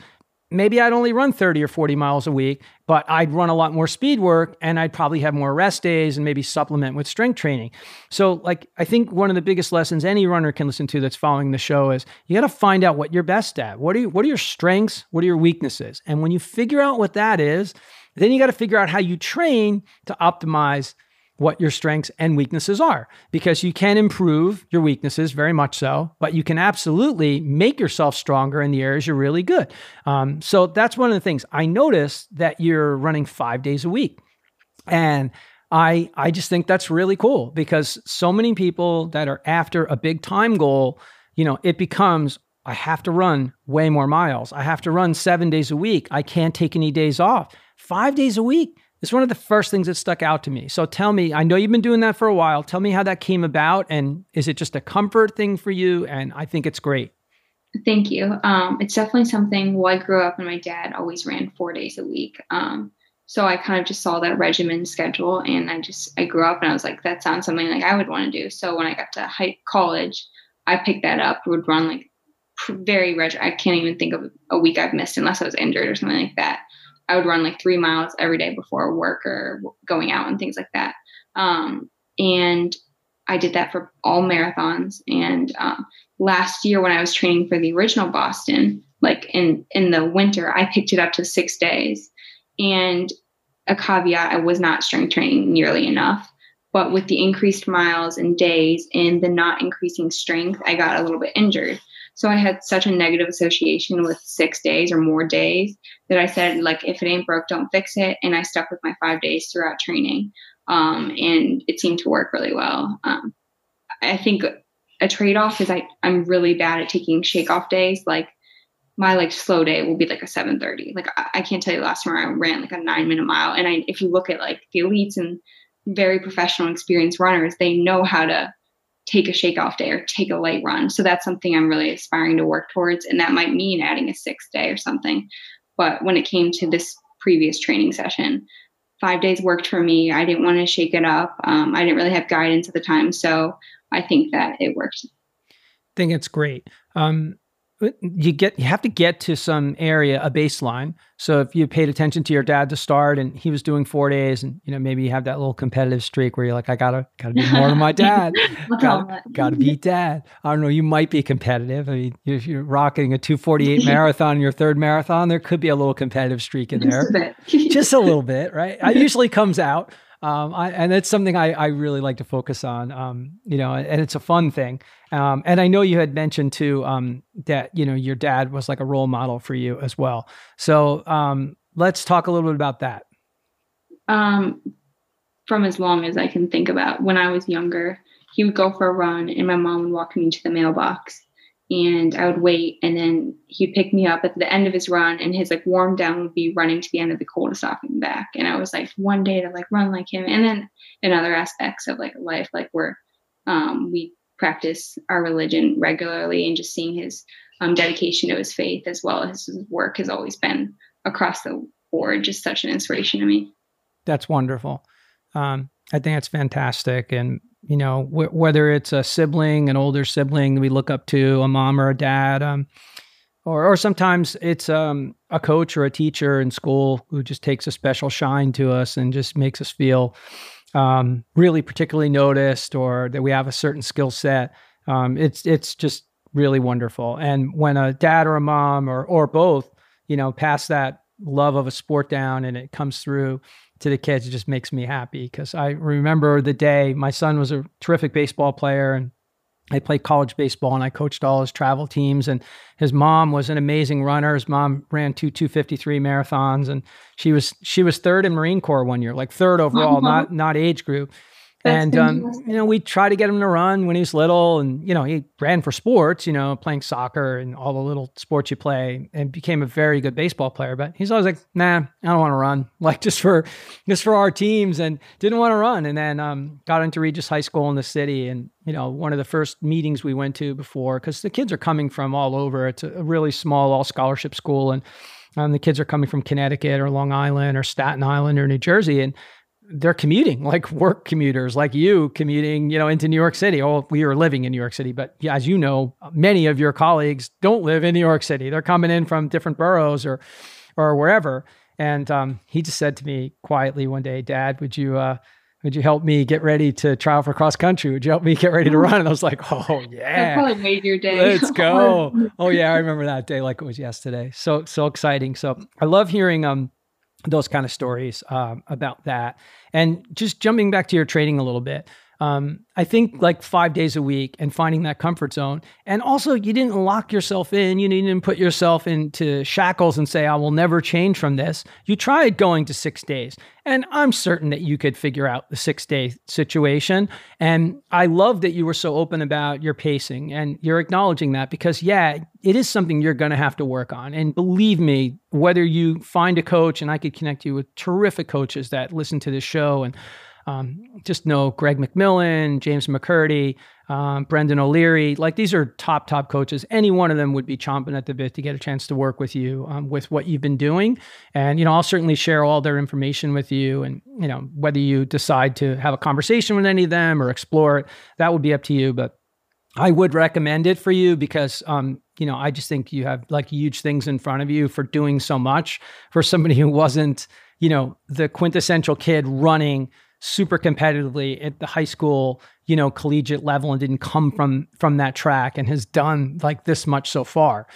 maybe I'd only run 30 or 40 miles a week, but I'd run a lot more speed work and I'd probably have more rest days and maybe supplement with strength training. So, like, I think one of the biggest lessons any runner can listen to that's following the show is you got to find out what you're best at. What are, you, what are your strengths? What are your weaknesses? And when you figure out what that is, then you got to figure out how you train to optimize what your strengths and weaknesses are because you can improve your weaknesses very much so, but you can absolutely make yourself stronger in the areas you're really good. Um, so that's one of the things I noticed that you're running five days a week. And I, I just think that's really cool because so many people that are after a big time goal, you know, it becomes I have to run way more miles. I have to run seven days a week. I can't take any days off. Five days a week it's one of the first things that stuck out to me. So tell me, I know you've been doing that for a while. Tell me how that came about. And is it just a comfort thing for you? And I think it's great. Thank you. Um, it's definitely something. Well, I grew up and my dad always ran four days a week. Um, so I kind of just saw that regimen schedule and I just, I grew up and I was like, that sounds something like I would want to do. So when I got to high college, I picked that up, would run like very reg. I can't even think of a week I've missed unless I was injured or something like that. I would run like three miles every day before work or going out and things like that. Um, and I did that for all marathons. And um, last year, when I was training for the original Boston, like in in the winter, I picked it up to six days. And a caveat: I was not strength training nearly enough. But with the increased miles and days and the not increasing strength, I got a little bit injured. So I had such a negative association with six days or more days that I said, like, if it ain't broke, don't fix it. And I stuck with my five days throughout training. Um, and it seemed to work really well. Um, I think a trade off is I, I'm really bad at taking shake off days. Like my like slow day will be like a 730. Like I, I can't tell you last time I ran like a nine minute mile. And I, if you look at like the elites and very professional experienced runners, they know how to take a shake off day or take a light run. So that's something I'm really aspiring to work towards. And that might mean adding a sixth day or something. But when it came to this previous training session, five days worked for me. I didn't want to shake it up. Um, I didn't really have guidance at the time. So I think that it worked. I think it's great. Um, you get you have to get to some area a baseline. So if you paid attention to your dad to start and he was doing four days and you know maybe you have that little competitive streak where you're like i gotta gotta be more than my (laughs) dad. Gotta, gotta beat dad. I don't know you might be competitive. I mean if you're rocking a 248 (laughs) marathon your third marathon there could be a little competitive streak in there just a, (laughs) just a little bit right? It usually comes out um, I, and that's something I, I really like to focus on. Um, you know, and it's a fun thing. Um, and I know you had mentioned too um, that you know your dad was like a role model for you as well. So um, let's talk a little bit about that. Um, from as long as I can think about, when I was younger, he would go for a run, and my mom would walk me to the mailbox, and I would wait, and then he'd pick me up at the end of his run, and his like warm down would be running to the end of the cul-de-sac and back. And I was like, one day to like run like him. And then in other aspects of like life, like where um, we practice our religion regularly, and just seeing his um, dedication to his faith as well as his work has always been across the board just such an inspiration to me. That's wonderful. Um, I think that's fantastic, and you know, wh- whether it's a sibling, an older sibling we look up to, a mom or a dad, um, or, or sometimes it's um, a coach or a teacher in school who just takes a special shine to us and just makes us feel um, really particularly noticed or that we have a certain skill set. Um, it's it's just really wonderful. And when a dad or a mom or or both, you know, pass that love of a sport down and it comes through to the kids, it just makes me happy because I remember the day my son was a terrific baseball player and I played college baseball and I coached all his travel teams. And his mom was an amazing runner. His mom ran two 253 marathons and she was she was third in Marine Corps one year, like third overall, not not age group and um, you know, we try to get him to run when he was little, and you know, he ran for sports, you know, playing soccer and all the little sports you play, and became a very good baseball player. But he's always like, "Nah, I don't want to run, (laughs) like just for just for our teams," and didn't want to run. And then um, got into Regis High School in the city, and you know, one of the first meetings we went to before, because the kids are coming from all over. It's a really small all scholarship school, and um, the kids are coming from Connecticut or Long Island or Staten Island or New Jersey, and they're commuting like (laughs) work commuters like you commuting you know into new york city oh we are living in new york city but yeah, as you know many of your colleagues don't live in new york city they're coming in from different boroughs or or wherever and um, he just said to me quietly one day dad would you uh, would you help me get ready to travel for cross country? Would you help me get ready to run? And I was like, oh (laughs) yeah, that probably made your day. Let's go. (laughs) oh yeah, I remember that day like it was yesterday. So so exciting. So I love hearing um those kind of stories um, about that. And just jumping back to your training a little bit, um, I think like five days a week and finding that comfort zone. And also, you didn't lock yourself in. You didn't put yourself into shackles and say, I will never change from this. You tried going to six days. And I'm certain that you could figure out the six day situation. And I love that you were so open about your pacing and you're acknowledging that because, yeah, it is something you're going to have to work on. And believe me, whether you find a coach, and I could connect you with terrific coaches that listen to this show and um, just know Greg McMillan, James McKirdy, um, Brendan O'Leary. Like these are top, top coaches. Any one of them would be chomping at the bit to get a chance to work with you um, with what you've been doing. And, you know, I'll certainly share all their information with you. And, you know, whether you decide to have a conversation with any of them or explore it, that would be up to you. But I would recommend it for you because, um, you know, I just think you have like huge things in front of you for doing so much for somebody who wasn't, you know, the quintessential kid running super competitively at the high school, you know, collegiate level and didn't come from from that track and has done like this much so far.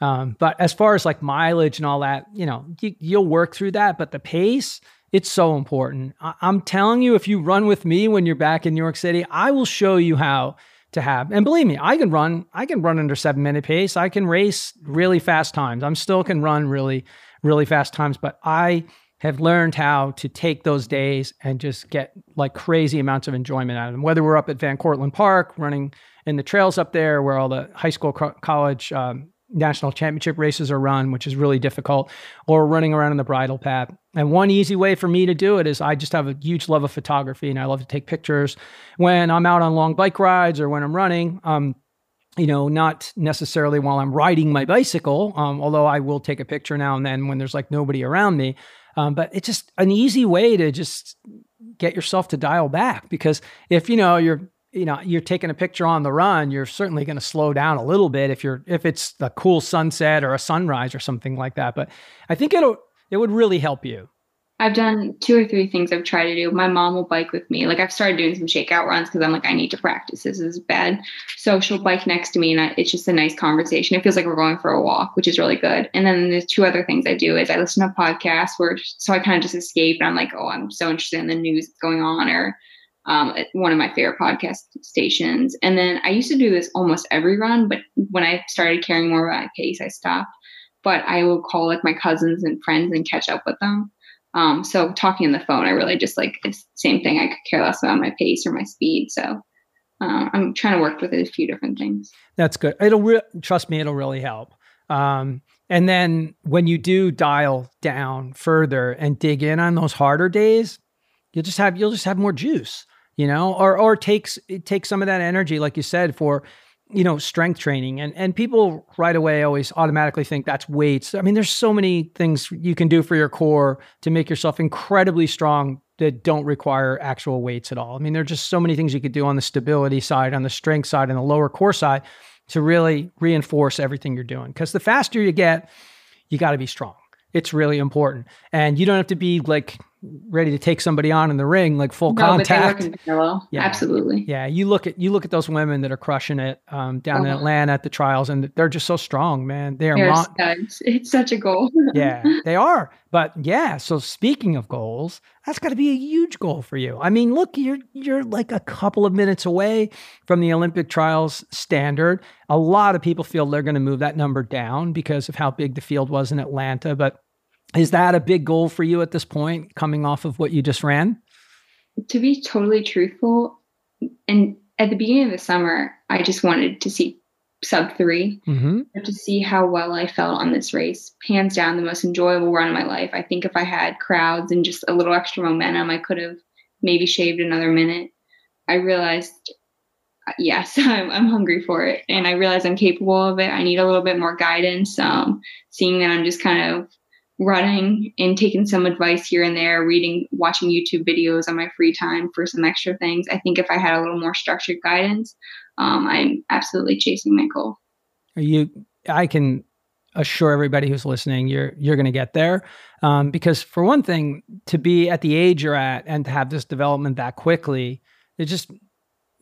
Um, but as far as like mileage and all that, you know, you, you'll work through that. But the pace, it's so important. I, I'm telling you, if you run with me when you're back in New York City, I will show you how to have. And believe me, I can run. I can run under seven minute pace. I can race really fast times. I'm still can run really, really fast times. But I have learned how to take those days and just get like crazy amounts of enjoyment out of them. Whether we're up at Van Cortlandt Park, running in the trails up there where all the high school, co- college um, national championship races are run, which is really difficult, or running around in the bridle path. And one easy way for me to do it is I just have a huge love of photography and I love to take pictures when I'm out on long bike rides or when I'm running. Um, you know, not necessarily while I'm riding my bicycle, um, although I will take a picture now and then when there's like nobody around me. Um, but it's just an easy way to just get yourself to dial back because if you know you're you know you're taking a picture on the run you're certainly going to slow down a little bit if you're if it's a cool sunset or a sunrise or something like that. But i think it'll it would really help you I've done two or three things I've tried to do. My mom will bike with me. Like I've started doing some shakeout runs because I'm like, I need to practice. This is bad. So she'll bike next to me and I, it's just a nice conversation. It feels like we're going for a walk, which is really good. And then there's two other things I do is I listen to podcasts where, so I kind of just escape and I'm like, oh, I'm so interested in the news that's going on or um, one of my favorite podcast stations. And then I used to do this almost every run, but when I started caring more about my pace, I stopped. But I will call like my cousins and friends and catch up with them um, so talking on the phone, I really just like it's same thing. I could care less about my pace or my speed. So uh, I'm trying to work with a few different things. That's good. It'll re- trust me. It'll really help. Um, and then when you do dial down further and dig in on those harder days, you'll just have you'll just have more juice, you know, or or takes it takes some of that energy, like you said, for you know strength training. And and people right away always automatically think that's weights. I mean there's so many things you can do for your core to make yourself incredibly strong that don't require actual weights at all. I mean there're just so many things you could do on the stability side on the strength side and the lower core side to really reinforce everything you're doing. Because the faster you get you got to be strong. It's really important. And you don't have to be like ready to take somebody on in the ring, like full no, contact. But they work in (laughs) Yeah, absolutely. Yeah, you look at you look at those women that are crushing it um, down in uh-huh. Atlanta at the trials, and they're just so strong, man. They are. Mon- (laughs) it's such a goal. (laughs) yeah, they are. But yeah, so speaking of goals, that's got to be a huge goal for you. I mean, look, you're you're like a couple of minutes away from the Olympic trials standard. A lot of people feel they're going to move that number down because of how big the field was in Atlanta, but is that a big goal for you at this point, coming off of what you just ran? To be totally truthful, and at the beginning of the summer, I just wanted to see sub 3 mm-hmm. to see how well I felt on this race. Hands down, the most enjoyable run of my life. I think if I had crowds and just a little extra momentum, I could have maybe shaved another minute. I realized, uh, yes, (laughs) I'm, I'm hungry for it, and I realize I'm capable of it. I need a little bit more guidance. Um, seeing that I'm just kind of running and taking some advice here and there, reading, watching YouTube videos on my free time for some extra things. I think if I had a little more structured guidance, um, I'm absolutely chasing my goal. Are you? I can assure everybody who's listening, you're you're going to get there, um, because for one thing, to be at the age you're at and to have this development that quickly, it just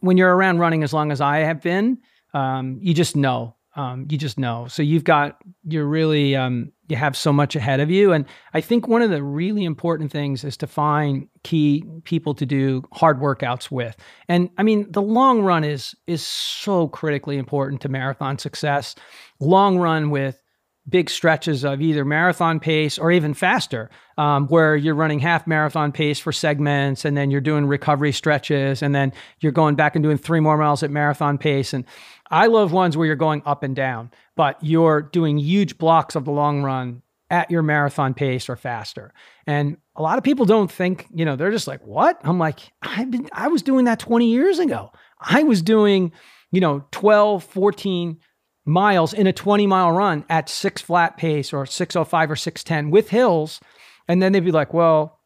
when you're around running as long as I have been, um, you just know um, you just know. So you've got, you're really, um, you have so much ahead of you. And I think one of the really important things is to find key people to do hard workouts with. And I mean, the long run is, is so critically important to marathon success. Long run with big stretches of either marathon pace or even faster, um, where you're running half marathon pace for segments and then you're doing recovery stretches and then you're going back and doing three more miles at marathon pace. And I love ones where you're going up and down, but you're doing huge blocks of the long run at your marathon pace or faster. And a lot of people don't think, you know, they're just like, what? I'm like, I've been, I was doing that 20 years ago. I was doing, you know, 12, 14 miles in a 20 mile run at six flat pace or 605 or 610 with hills. And then they'd be like, well,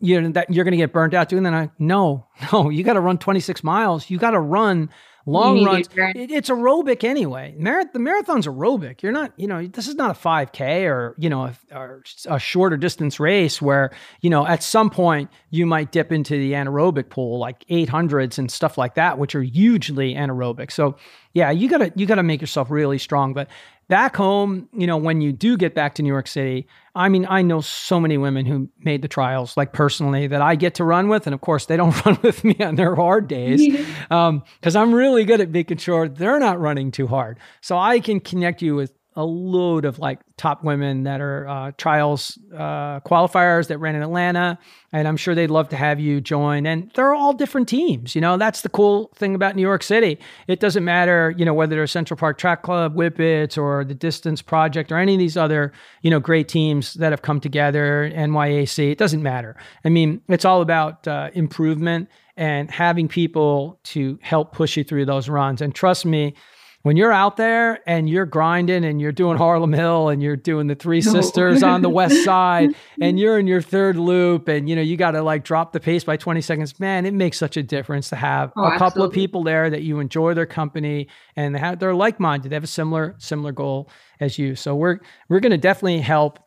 you know, that you're going to get burnt out doing that. I, no, (laughs) no, you got to run 26 miles. You got to run long runs. It, it's aerobic anyway. Marath- the marathon's aerobic. You're not, you know, this is not a 5K or, you know, a, a, shorter distance race where, you know, at some point you might dip into the anaerobic pool like 800s and stuff like that, which are hugely anaerobic. So, yeah, you got to you got to make yourself really strong, but back home, you know, when you do get back to New York City, I mean, I know so many women who made the trials, like personally, that I get to run with. And of course, they don't (laughs) run with me on their hard days because um, I'm really good at making sure they're not running too hard. So I can connect you with a load of like top women that are uh, trials uh, qualifiers that ran in Atlanta, and I'm sure they'd love to have you join. And they're all different teams. You know, that's the cool thing about New York City. It doesn't matter, you know, whether they're Central Park Track Club, Whippets, or the Distance Project, or any of these other, you know, great teams that have come together. NYAC. It doesn't matter. I mean, it's all about uh, improvement and having people to help push you through those runs. And trust me when you're out there and you're grinding and you're doing Harlem Hill and you're doing the Three Sisters on the west (laughs) side and you're in your third loop and you know you got to like drop the pace by 20 seconds, man, it makes such a difference to have oh, a couple absolutely. of people there that you enjoy their company and they have, they're like-minded. They have a similar similar goal as you. So we're we're going to definitely help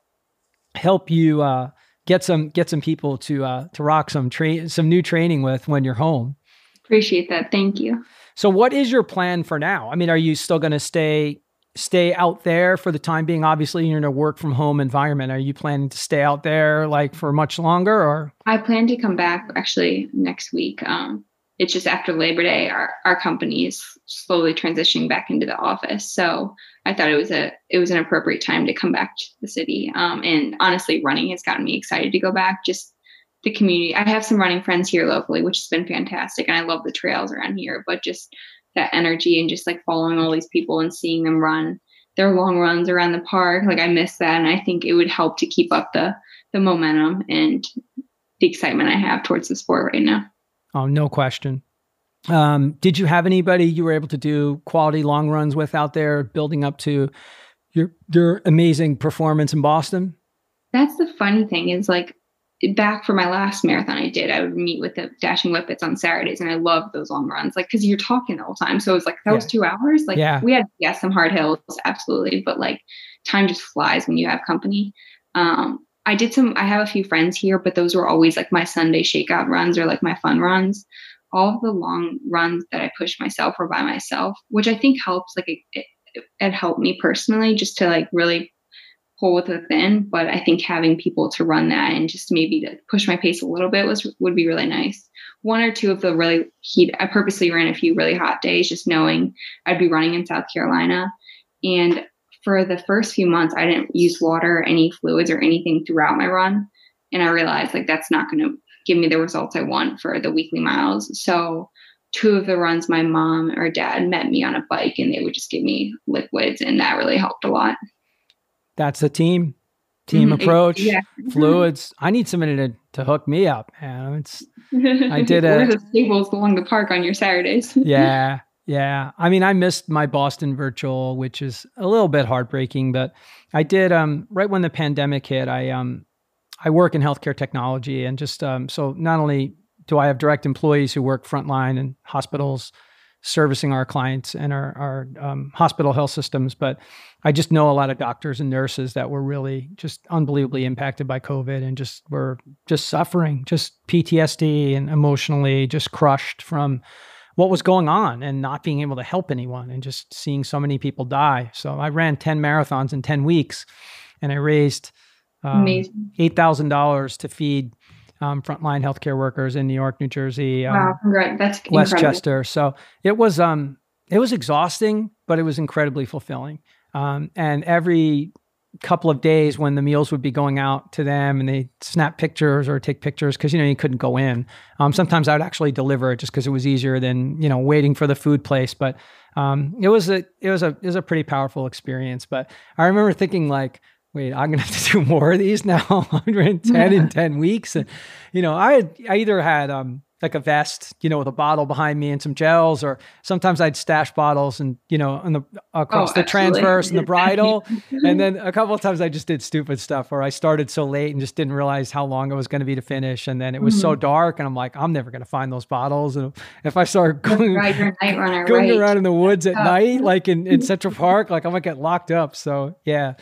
help you uh, get some get some people to uh, to rock some train some new training with when you're home. Appreciate that. Thank you. So what is your plan for now? I mean, are you still going to stay stay out there for the time being? Obviously, you're in a work from home environment. Are you planning to stay out there like for much longer or I plan to come back actually next week. Um it's just after Labor Day, our, our company is slowly transitioning back into the office. So I thought it was a it was an appropriate time to come back to the city. Um, and honestly, running has gotten me excited to go back. Just the community. I have some running friends here locally, which has been fantastic. And I love the trails around here, but just that energy and just like following all these people and seeing them run their long runs around the park. Like I miss that. And I think it would help to keep up the, the momentum and the excitement I have towards the sport right now. Oh, no question. Um, did you have anybody you were able to do quality long runs with out there building up to your, your amazing performance in Boston? That's the funny thing is like back for my last marathon I did, I would meet with the dashing whippets on Saturdays and I loved those long runs. Like, cause you're talking the whole time. So it was like, that yeah. was two hours. Like yeah. we had, yeah, some hard hills, absolutely. But like time just flies when you have company. Um, I did some, I have a few friends here, but those were always like my Sunday shakeout runs or like my fun runs. All of the long runs that I pushed myself were by myself, which I think helps. Like it, it, it helped me personally just to like really with within. But I think having people to run that and just maybe to push my pace a little bit was would be really nice. One or two of the really heat, I purposely ran a few really hot days, just knowing I'd be running in South Carolina. And for the first few months, I didn't use water, any fluids, or anything throughout my run. And I realized like that's not going to give me the results I want for the weekly miles. So, two of the runs, my mom or dad met me on a bike and they would just give me liquids, and that really helped a lot. That's the team team mm-hmm. approach, yeah. fluids. (laughs) I need somebody to, to hook me up. Man, it's I (laughs) did a the stables along the park on your Saturdays. (laughs) yeah, yeah. I mean, I missed my Boston virtual, which is a little bit heartbreaking, but I did um right when the pandemic hit, I um I work in healthcare technology and just um so not only do I have direct employees who work frontline in hospitals servicing our clients and our, our um, hospital health systems. But I just know a lot of doctors and nurses that were really just unbelievably impacted by COVID and just were just suffering, just PTSD and emotionally just crushed from what was going on and not being able to help anyone and just seeing so many people die. So I ran 10 marathons in 10 weeks and I raised um, $8,000 to feed um, frontline healthcare workers in New York, New Jersey, um, wow, right. That's Westchester. So it was um, it was exhausting, but it was incredibly fulfilling. Um, and every couple of days when the meals would be going out to them and they snap pictures or take pictures because you know you couldn't go in um, sometimes i would actually deliver it just because it was easier than you know waiting for the food place but um, it was a it was a it was a pretty powerful experience but i remember thinking like wait, I'm gonna have to (laughs) do more of these now. (laughs) 110 in 10 weeks. And you know, I had, I either had um like a vest, you know, with a bottle behind me and some gels, or sometimes I'd stash bottles and you know, on the across oh, the transverse and the (laughs) bridle. and then a couple of times I just did stupid stuff where I started so late and just didn't realize how long it was going to be to finish. And then it was mm-hmm. so dark, and I'm like, I'm never going to find those bottles. And if I start going, runner, going right. around in the woods at oh. night, like in, in (laughs) Central Park, like I'm gonna get locked up. So yeah.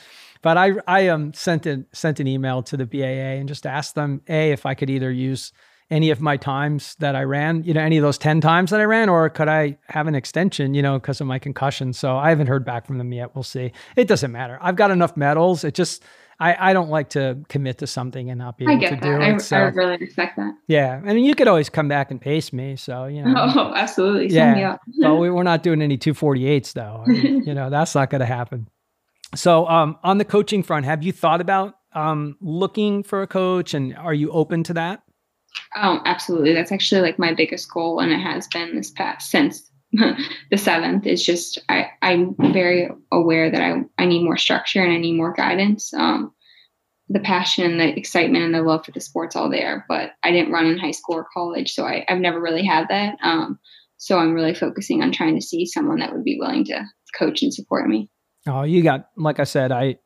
But I I um sent an sent an email to the BAA and just asked them a if I could either use any of my times that I ran, you know, any of those 10 times that I ran, or could I have an extension, you know, because of my concussion? So I haven't heard back from them yet. We'll see. It doesn't matter. I've got enough medals. It just, I, I don't like to commit to something and not be able to that. do I, it. So, I really respect that. Yeah. I mean, you could always come back and pace me. So, you know. Oh, absolutely. Yeah. (laughs) but we, are not doing any 248s though. I mean, you know, that's not going to happen. So, um, on the coaching front, have you thought about um, looking for a coach, and are you open to that? Oh, absolutely. That's actually like my biggest goal, and it has been this past since (laughs) the seventh. Is just I I'm very aware that I I need more structure and I need more guidance. Um, the passion and the excitement and the love for the sports all there, but I didn't run in high school or college, so I, I've never really had that. Um, so I'm really focusing on trying to see someone that would be willing to coach and support me. Oh, you got like I said, I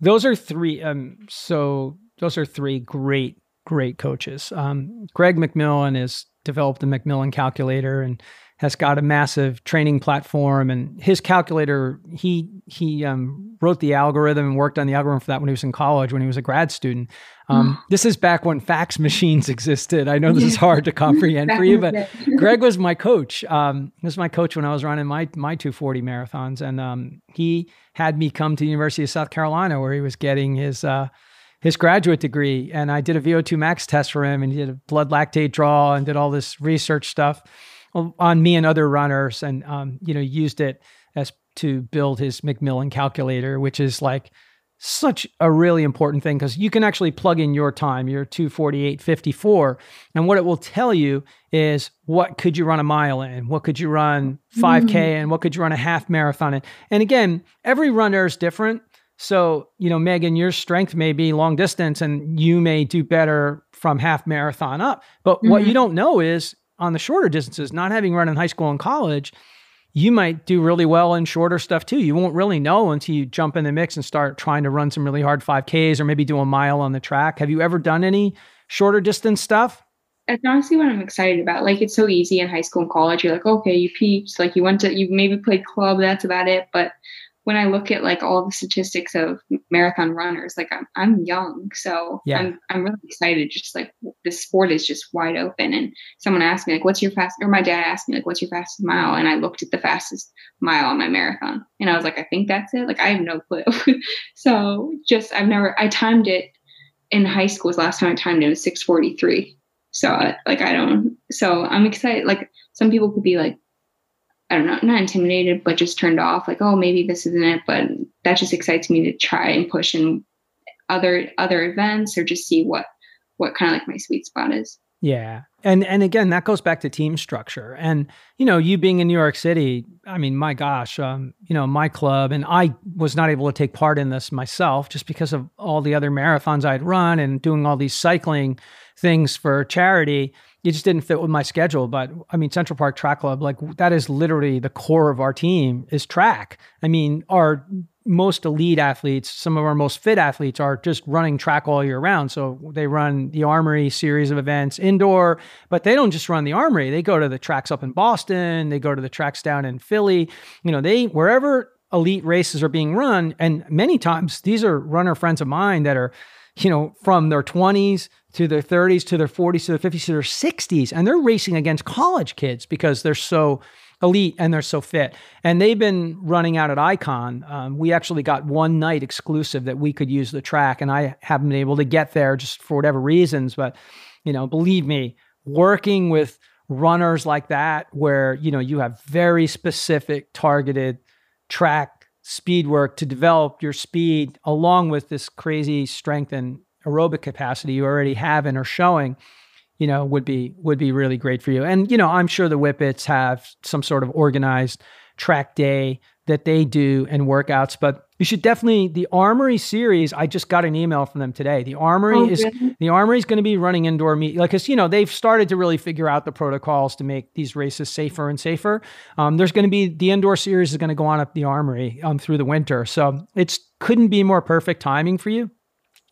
those are three um so those are three great great coaches. Um Greg McMillan has developed the McMillan calculator and has got a massive training platform and his calculator he he um, wrote the algorithm and worked on the algorithm for that when he was in college when he was a grad student. Um, this is back when fax machines (laughs) existed. I know this is hard to comprehend for you but (laughs) greg was my coach. Um, he was my coach when i was running my my 240 marathons and um, he had me come to the university of south carolina where he was getting his uh, his graduate degree and i did a vo2 max test for him and he did a blood lactate draw and did all this research stuff on me and other runners, and um, you know used it as to build his McMillan calculator, which is like such a really important thing because you can actually plug in your time, your 248.54, and what it will tell you is what could you run a mile in, what could you run 5K mm. and what could you run a half marathon in. And again, every runner is different. So, you know, Megan, your strength may be long distance and you may do better from half marathon up. But mm-hmm. what you mm-hmm. don't know is on the shorter distances, not having run in high school and college, you might do really well in shorter stuff too. You won't really know until you jump in the mix and start trying to run some really hard 5Ks or maybe do a mile on the track. Have you ever done any shorter distance stuff? That's honestly what I'm excited about. Like it's so easy in high school and college. You're like, okay, you peeps, like you went to you maybe played club, that's about it. But when I look at like all the statistics of marathon runners, like I'm I'm young, so yeah. I'm I'm really excited. Just like the sport is just wide open. And someone asked me like, "What's your fast?" Or my dad asked me like, "What's your fastest mile?" And I looked at the fastest mile on my marathon, and I was like, "I think that's it." Like I have no clue. (laughs) so just I've never I timed it in high school. Was last time I timed it was six forty three. So like I don't. So I'm excited. Like some people could be like I don't know, not intimidated, but just turned off. Like, oh, maybe this isn't it. But that just excites me to try and push in other other events or just see what what kind of like my sweet spot is. Yeah. And and again, that goes back to team structure. And you know, you being in New York City, I mean, my gosh, um, you know, my club and I was not able to take part in this myself just because of all the other marathons I'd run and doing all these cycling things for charity it just didn't fit with my schedule. But I mean, Central Park Track Club, like that is literally the core of our team is track. I mean, our most elite athletes, some of our most fit athletes are just running track all year round. So they run the Armory series of events indoor, but they don't just run the Armory. They go to the tracks up in Boston, they go to the tracks down in Philly. You know, they wherever elite races are being run, and many times these are runner friends of mine that are, you know, from their 20s to their 30s, to their 40s, to their 50s, to their 60s. And they're racing against college kids because they're so elite and they're so fit. And they've been running out at Icahn. Um, we actually got one night exclusive that we could use the track, and I haven't been able to get there just for whatever reasons. But, you know, believe me, working with runners like that, where, you know, you have very specific targeted track speed work to develop your speed along with this crazy strength and aerobic capacity you already have and are showing, you know, would be would be really great for you. And you know, I'm sure the Whippets have some sort of organized track day that they do and workouts, but you should definitely the Armory series. I just got an email from them today. The Armory oh, is really? the Armory is going to be running indoor meet, like because you know they've started to really figure out the protocols to make these races safer and safer. Um, there's going to be the indoor series is going to go on at the Armory um, through the winter, so it's couldn't be more perfect timing for you.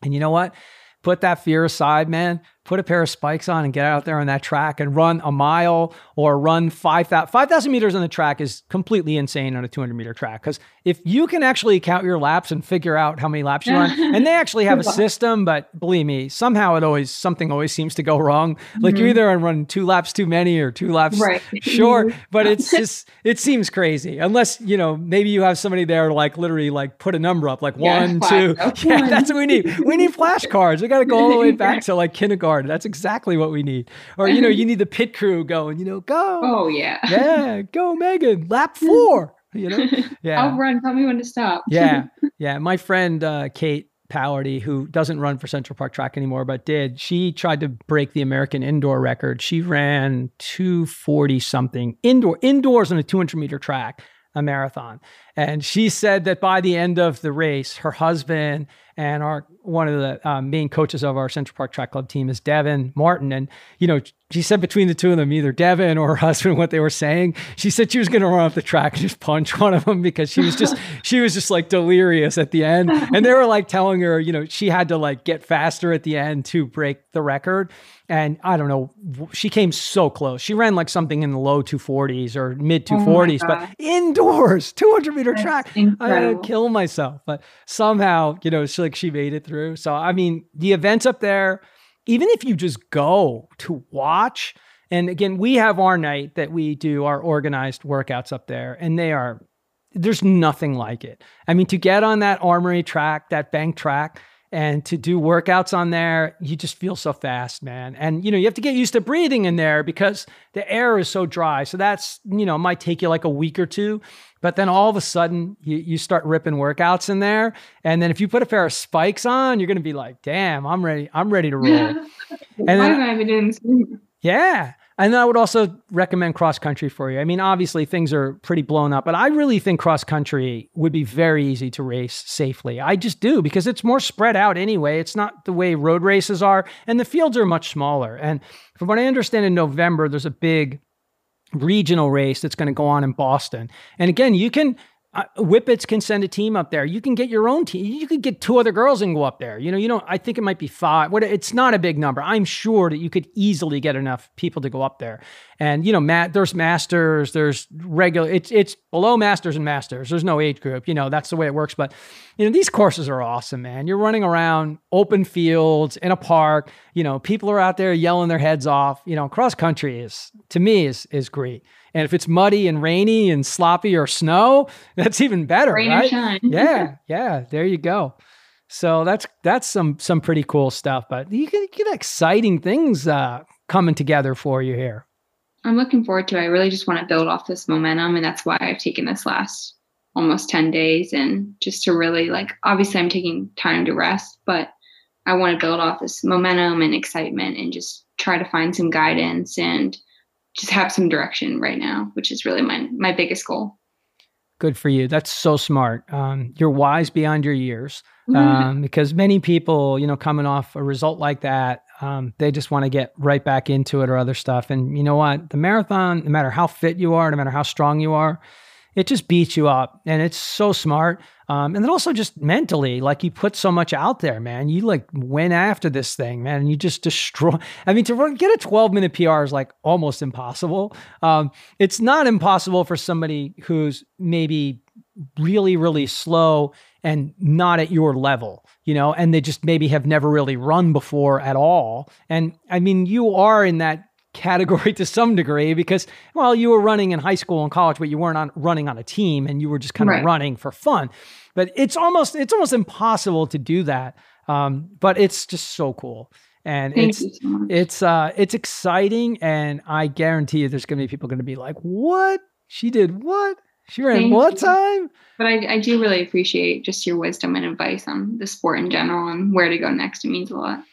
And you know what? Put that fear aside, man put a pair of spikes on and get out there on that track and run a mile or run 5,000 5, meters on the track is completely insane on a 200 meter track. Because if you can actually count your laps and figure out how many laps you run, (laughs) and they actually have a system, but believe me, somehow it always, something always seems to go wrong. Like mm-hmm. you're either running two laps too many or two laps right. short, (laughs) but it's just, it seems crazy. Unless, you know, maybe you have somebody there like literally like put a number up, like yeah, one, two. (laughs) Yeah, that's what we need. We need flashcards. We got to go all the way back to like kindergarten that's exactly what we need. Or, you know, you need the pit crew going, you know, go. Oh, yeah. Yeah, go, Megan. Lap four. You know? (laughs) Yeah. I'll run. Tell me when to stop. yeah. (laughs) Yeah. My friend, uh, Kate Powerty, who doesn't run for Central Park Track anymore, but did, she tried to break the American indoor record. She ran 240 something indoor, indoors on a 200 meter track a marathon. And she said that by the end of the race, her husband and our one of the um, main coaches of our Central Park Track Club team is Devin Martin. And, you know, she said between the two of them, either Devin or (laughs) her husband, what they were saying, she said she was going to run off the track and just punch one of them because she was just, (laughs) she was just like delirious at the end. And they were like telling her, you know, she had to like get faster at the end to break the record. And I don't know, she came so close. She ran like something in the low 240s or mid 240s, oh but indoors, (laughs) 200 meter That's track. Incredible. I'd kill myself. But somehow, you know, she like she made it through. So I mean, the events up there, even if you just go to watch, and again, we have our night that we do our organized workouts up there, and they are there's nothing like it. I mean, to get on that armory track, that bank track, and to do workouts on there, you just feel so fast, man. And you know, you have to get used to breathing in there because the air is so dry. So that's, you know, might take you like a week or two. But then all of a sudden you, you start ripping workouts in there. And then if you put a pair of spikes on, you're gonna be like, damn, I'm ready, I'm ready to roll. (laughs) and then, Yeah. And then I would also recommend cross country for you. I mean, obviously things are pretty blown up, but I really think cross country would be very easy to race safely. I just do because it's more spread out anyway. It's not the way road races are, and the fields are much smaller. And from what I understand, in November, there's a big regional race that's going to go on in Boston. And again, you can Whippets can send a team up there. You can get your own team. You could get two other girls and go up there. You know, you know. I think it might be five. What? It's not a big number. I'm sure that you could easily get enough people to go up there. And you know, Matt, there's masters, there's regular. It's it's below masters and masters. There's no age group. You know, that's the way it works. But you know, these courses are awesome, man. You're running around open fields in a park. You know, people are out there yelling their heads off. You know, cross country is to me is is great. And if it's muddy and rainy and sloppy or snow, (laughs) that's even better, Rain right? or shine. yeah, (laughs) yeah. There you go. So that's that's some some pretty cool stuff. But you get, get exciting things uh, coming together for you here. I'm looking forward to it. I really just want to build off this momentum, and that's why I've taken this last almost 10 days and just to really like obviously I'm taking time to rest, but I want to build off this momentum and excitement and just try to find some guidance and just have some direction right now, which is really my my biggest goal. Good for you. That's so smart. Um, you're wise beyond your years (laughs) um, because many people, you know, coming off a result like that, um, they just want to get right back into it or other stuff. And you know what? The marathon, no matter how fit you are, no matter how strong you are, it just beats you up and it's so smart. Um, and then also just mentally like you put so much out there man. You like went after this thing man and you just destroy (laughs) i mean to run, get a 12 minute pr is like almost impossible. Um, it's not impossible for somebody who's maybe really really slow and not at your level you know and they just maybe have never really run before at all. And i mean you are in that category (laughs) to some degree because well you were running in high school and college but you weren't on running on a team and you were just kind of Right. running for fun but it's almost it's almost impossible to do that um, but it's just so cool and Thank it's so it's uh it's exciting and i guarantee you there's gonna be people gonna be like what she did what she ran Thank what you. time But I, I do really appreciate just your wisdom and advice on the sport in general and where to go next. It means a lot.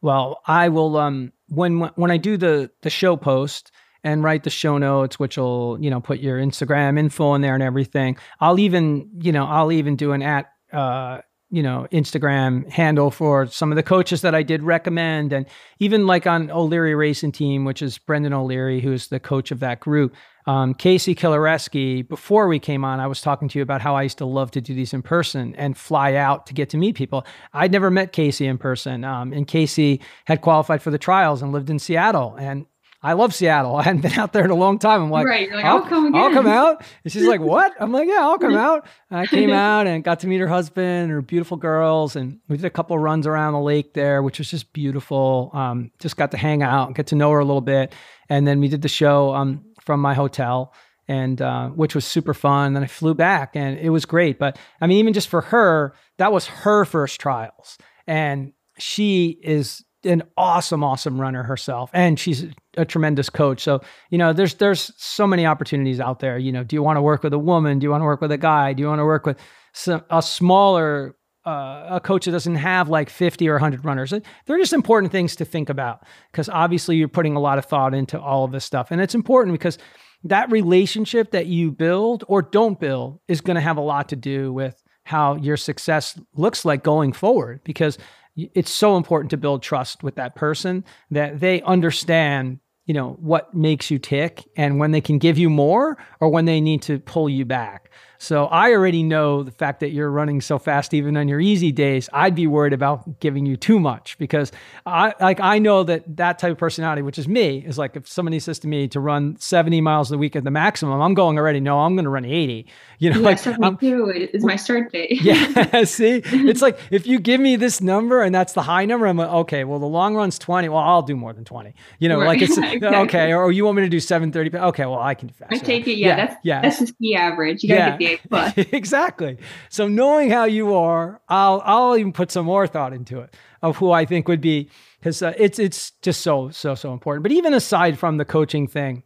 Well, I will um when when I do the the show post and write the show notes, which will you know put your Instagram info in there and everything. I'll even you know I'll even do an at uh you know Instagram handle for some of the coaches that I did recommend, and even like on O'Leary Racing Team, which is Brendan O'Leary, who's the coach of that group. Um, Casey Kilareski, before we came on, I was talking to you about how I used to love to do these in person and fly out to get to meet people. I'd never met Casey in person. Um, and Casey had qualified for the trials and lived in Seattle. And I love Seattle. (laughs) I hadn't been out there in a long time. I'm like, right. You're like, I'll, I'll, come. I'll come out. And she's like, What? I'm like, Yeah, I'll come (laughs) out. And I came out and got to meet her husband and her beautiful girls. And we did a couple of runs around the lake there, which was just beautiful. Um, just got to hang out and get to know her a little bit. And then we did the show um, from my hotel. And uh, which was super fun. Then I flew back and it was great. But I mean, even just for her, that was her first trials. And she is an awesome, awesome runner herself, and she's a tremendous coach. So you know, there's there's so many opportunities out there. You know, do you want to work with a woman? Do you want to work with a guy? Do you want to work with some, a smaller uh, a coach that doesn't have like 50 or 100 runners? They're just important things to think about because obviously you're putting a lot of thought into all of this stuff, and it's important because that relationship that you build or don't build is going to have a lot to do with how your success looks like going forward because it's so important to build trust with that person that they understand you know what makes you tick and when they can give you more or when they need to pull you back so i already know the fact that you're running so fast even on your easy days i'd be worried about giving you too much because i like i know that that type of personality which is me is like if somebody says to me to run 70 miles a week at the maximum i'm going already no i'm going to run 80 (laughs) you know Yeah, like 72 is my start date. (laughs) yeah, (laughs) see, it's like if you give me this number and that's the high number, I'm like, okay, well, the long run's 20. Well, I'll do more than 20. You know, Right. like it's Exactly. okay. Or you want me to do 730? Okay, well, I can do faster. I take it. Yeah, that's yeah. that's the average. You gotta Yeah. get the (laughs) Exactly. So knowing how you are, I'll I'll even put some more thought into it of who I think would be because uh, it's it's just so so so important. But even aside from the coaching thing,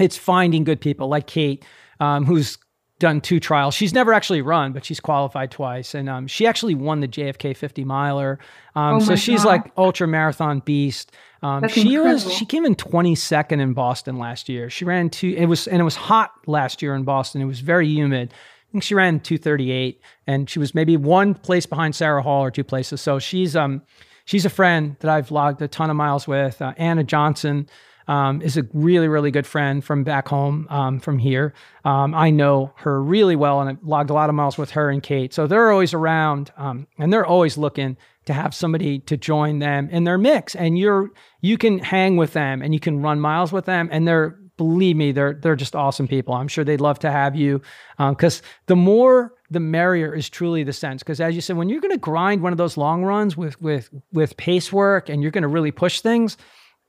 it's finding good people like Kate, um, who's done two trials. She's never actually run, but she's qualified twice, and um, she actually won the JFK 50 miler. Um, Oh so she's God. like ultra marathon beast. Um, she was she came in 22nd in Boston last year. She ran two. It was and it was hot last year in Boston. It was very humid. I think she ran 238, and she was maybe one place behind Sarah Hall or two places. So she's um she's a friend that I've logged a ton of miles with. Uh, Anna Johnson. Um, is a really, really good friend from back home, um, from here. Um, I know her really well, and I logged a lot of miles with her and Kate. So they're always around, um, and they're always looking to have somebody to join them in their mix. And you're you can hang with them, and you can run miles with them, and they're believe me, they're they're just awesome people. I'm sure they'd love to have you because um, the more the merrier is truly the sense. Because as you said, when you're going to grind one of those long runs with with with pace work and you're going to really push things,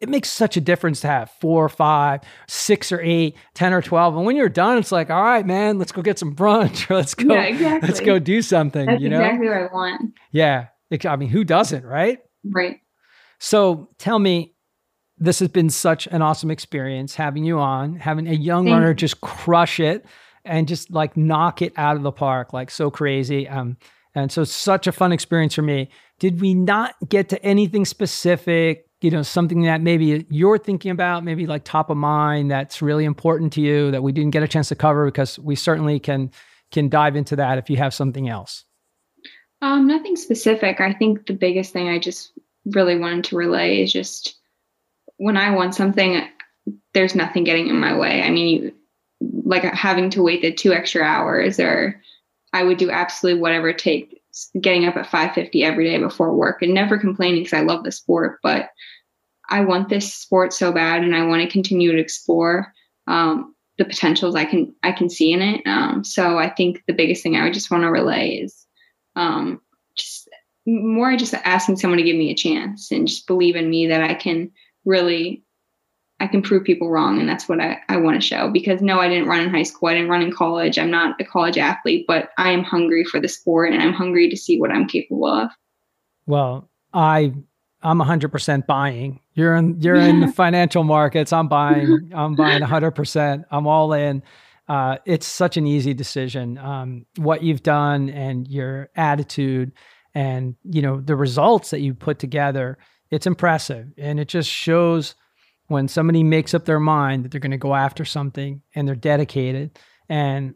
it makes such a difference to have four or five, six or eight, 10 or 12. And when you're done, it's like, all right, man, let's go get some brunch (laughs) or let's go, yeah, exactly. let's go do something. That's you know? exactly what I want. Yeah. I mean, who doesn't, right? Right. So tell me, this has been such an awesome experience having you on, having a young Thank runner you. just crush it and just like knock it out of the park, like so crazy. Um, and so such a fun experience for me. Did we not get to anything specific? You know, something that maybe you're thinking about, maybe like top of mind that's really important to you that we didn't get a chance to cover because we certainly can can dive into that if you have something else. Um, nothing specific. I think the biggest thing I just really wanted to relay is just when I want something, there's nothing getting in my way. I mean, like having to wait the two extra hours, or I would do absolutely whatever it takes. Getting up at 5:50 every day before work and never complaining because I love the sport, but I want this sport so bad, and I want to continue to explore um, the potentials I can I can see in it. Um, so I think the biggest thing I would just want to relay is um, just more just asking someone to give me a chance and just believe in me that I can really I can prove people wrong and that's what I, I want to show because no I didn't run in high school I didn't run in college I'm not a college athlete but I am hungry for the sport and I'm hungry to see what I'm capable of. Well I I'm 100% buying. You're in you're in the (laughs) financial markets I'm buying I'm buying 100% I'm all in. Uh, it's such an easy decision. Um, what you've done and your attitude and you know the results that you put together, it's impressive, and it just shows when somebody makes up their mind that they're going to go after something and they're dedicated and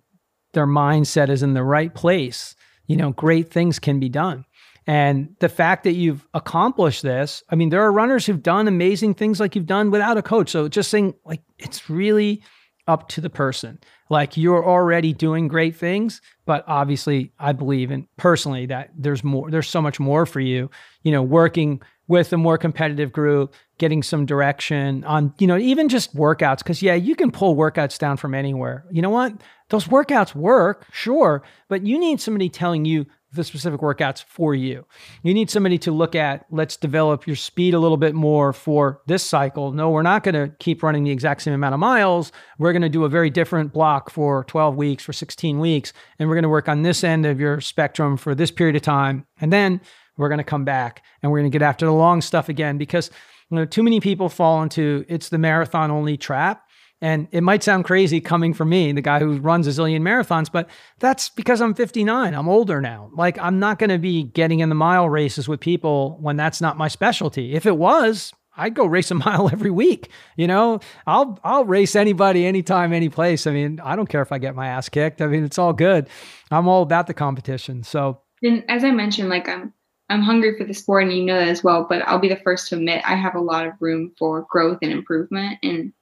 their mindset is in the right place. You know, great things can be done. And the fact that you've accomplished this, I mean, there are runners who've done amazing things like you've done without a coach. So just saying, like, it's really up to the person. Like you're already doing great things, but obviously I believe in personally that there's more there's so much more for you, you know, working with a more competitive group, getting some direction on, you know, even just workouts cuz yeah, you can pull workouts down from anywhere. You know what? Those workouts work, sure, but you need somebody telling you the specific workouts for you. You need somebody to look at, let's develop your speed a little bit more for this cycle. No, we're not going to keep running the exact same amount of miles. We're going to do a very different block for 12 weeks, for 16 weeks, and we're going to work on this end of your spectrum for this period of time. And then we're going to come back and we're going to get after the long stuff again because you know, too many people fall into it's the marathon only trap and it might sound crazy coming from me, the guy who runs a zillion marathons, but that's because I'm 59. I'm older now. Like, I'm not going to be getting in the mile races with people when that's not my specialty. If it was, I'd go race a mile (laughs) every week. You know, I'll I'll race anybody, anytime, any place. I mean, I don't care if I get my ass kicked. I mean, it's all good. I'm all about the competition. So, and as I mentioned, like I'm I'm hungry for the sport, and you know that as well. But I'll be the first to admit I have a lot of room for growth and improvement, and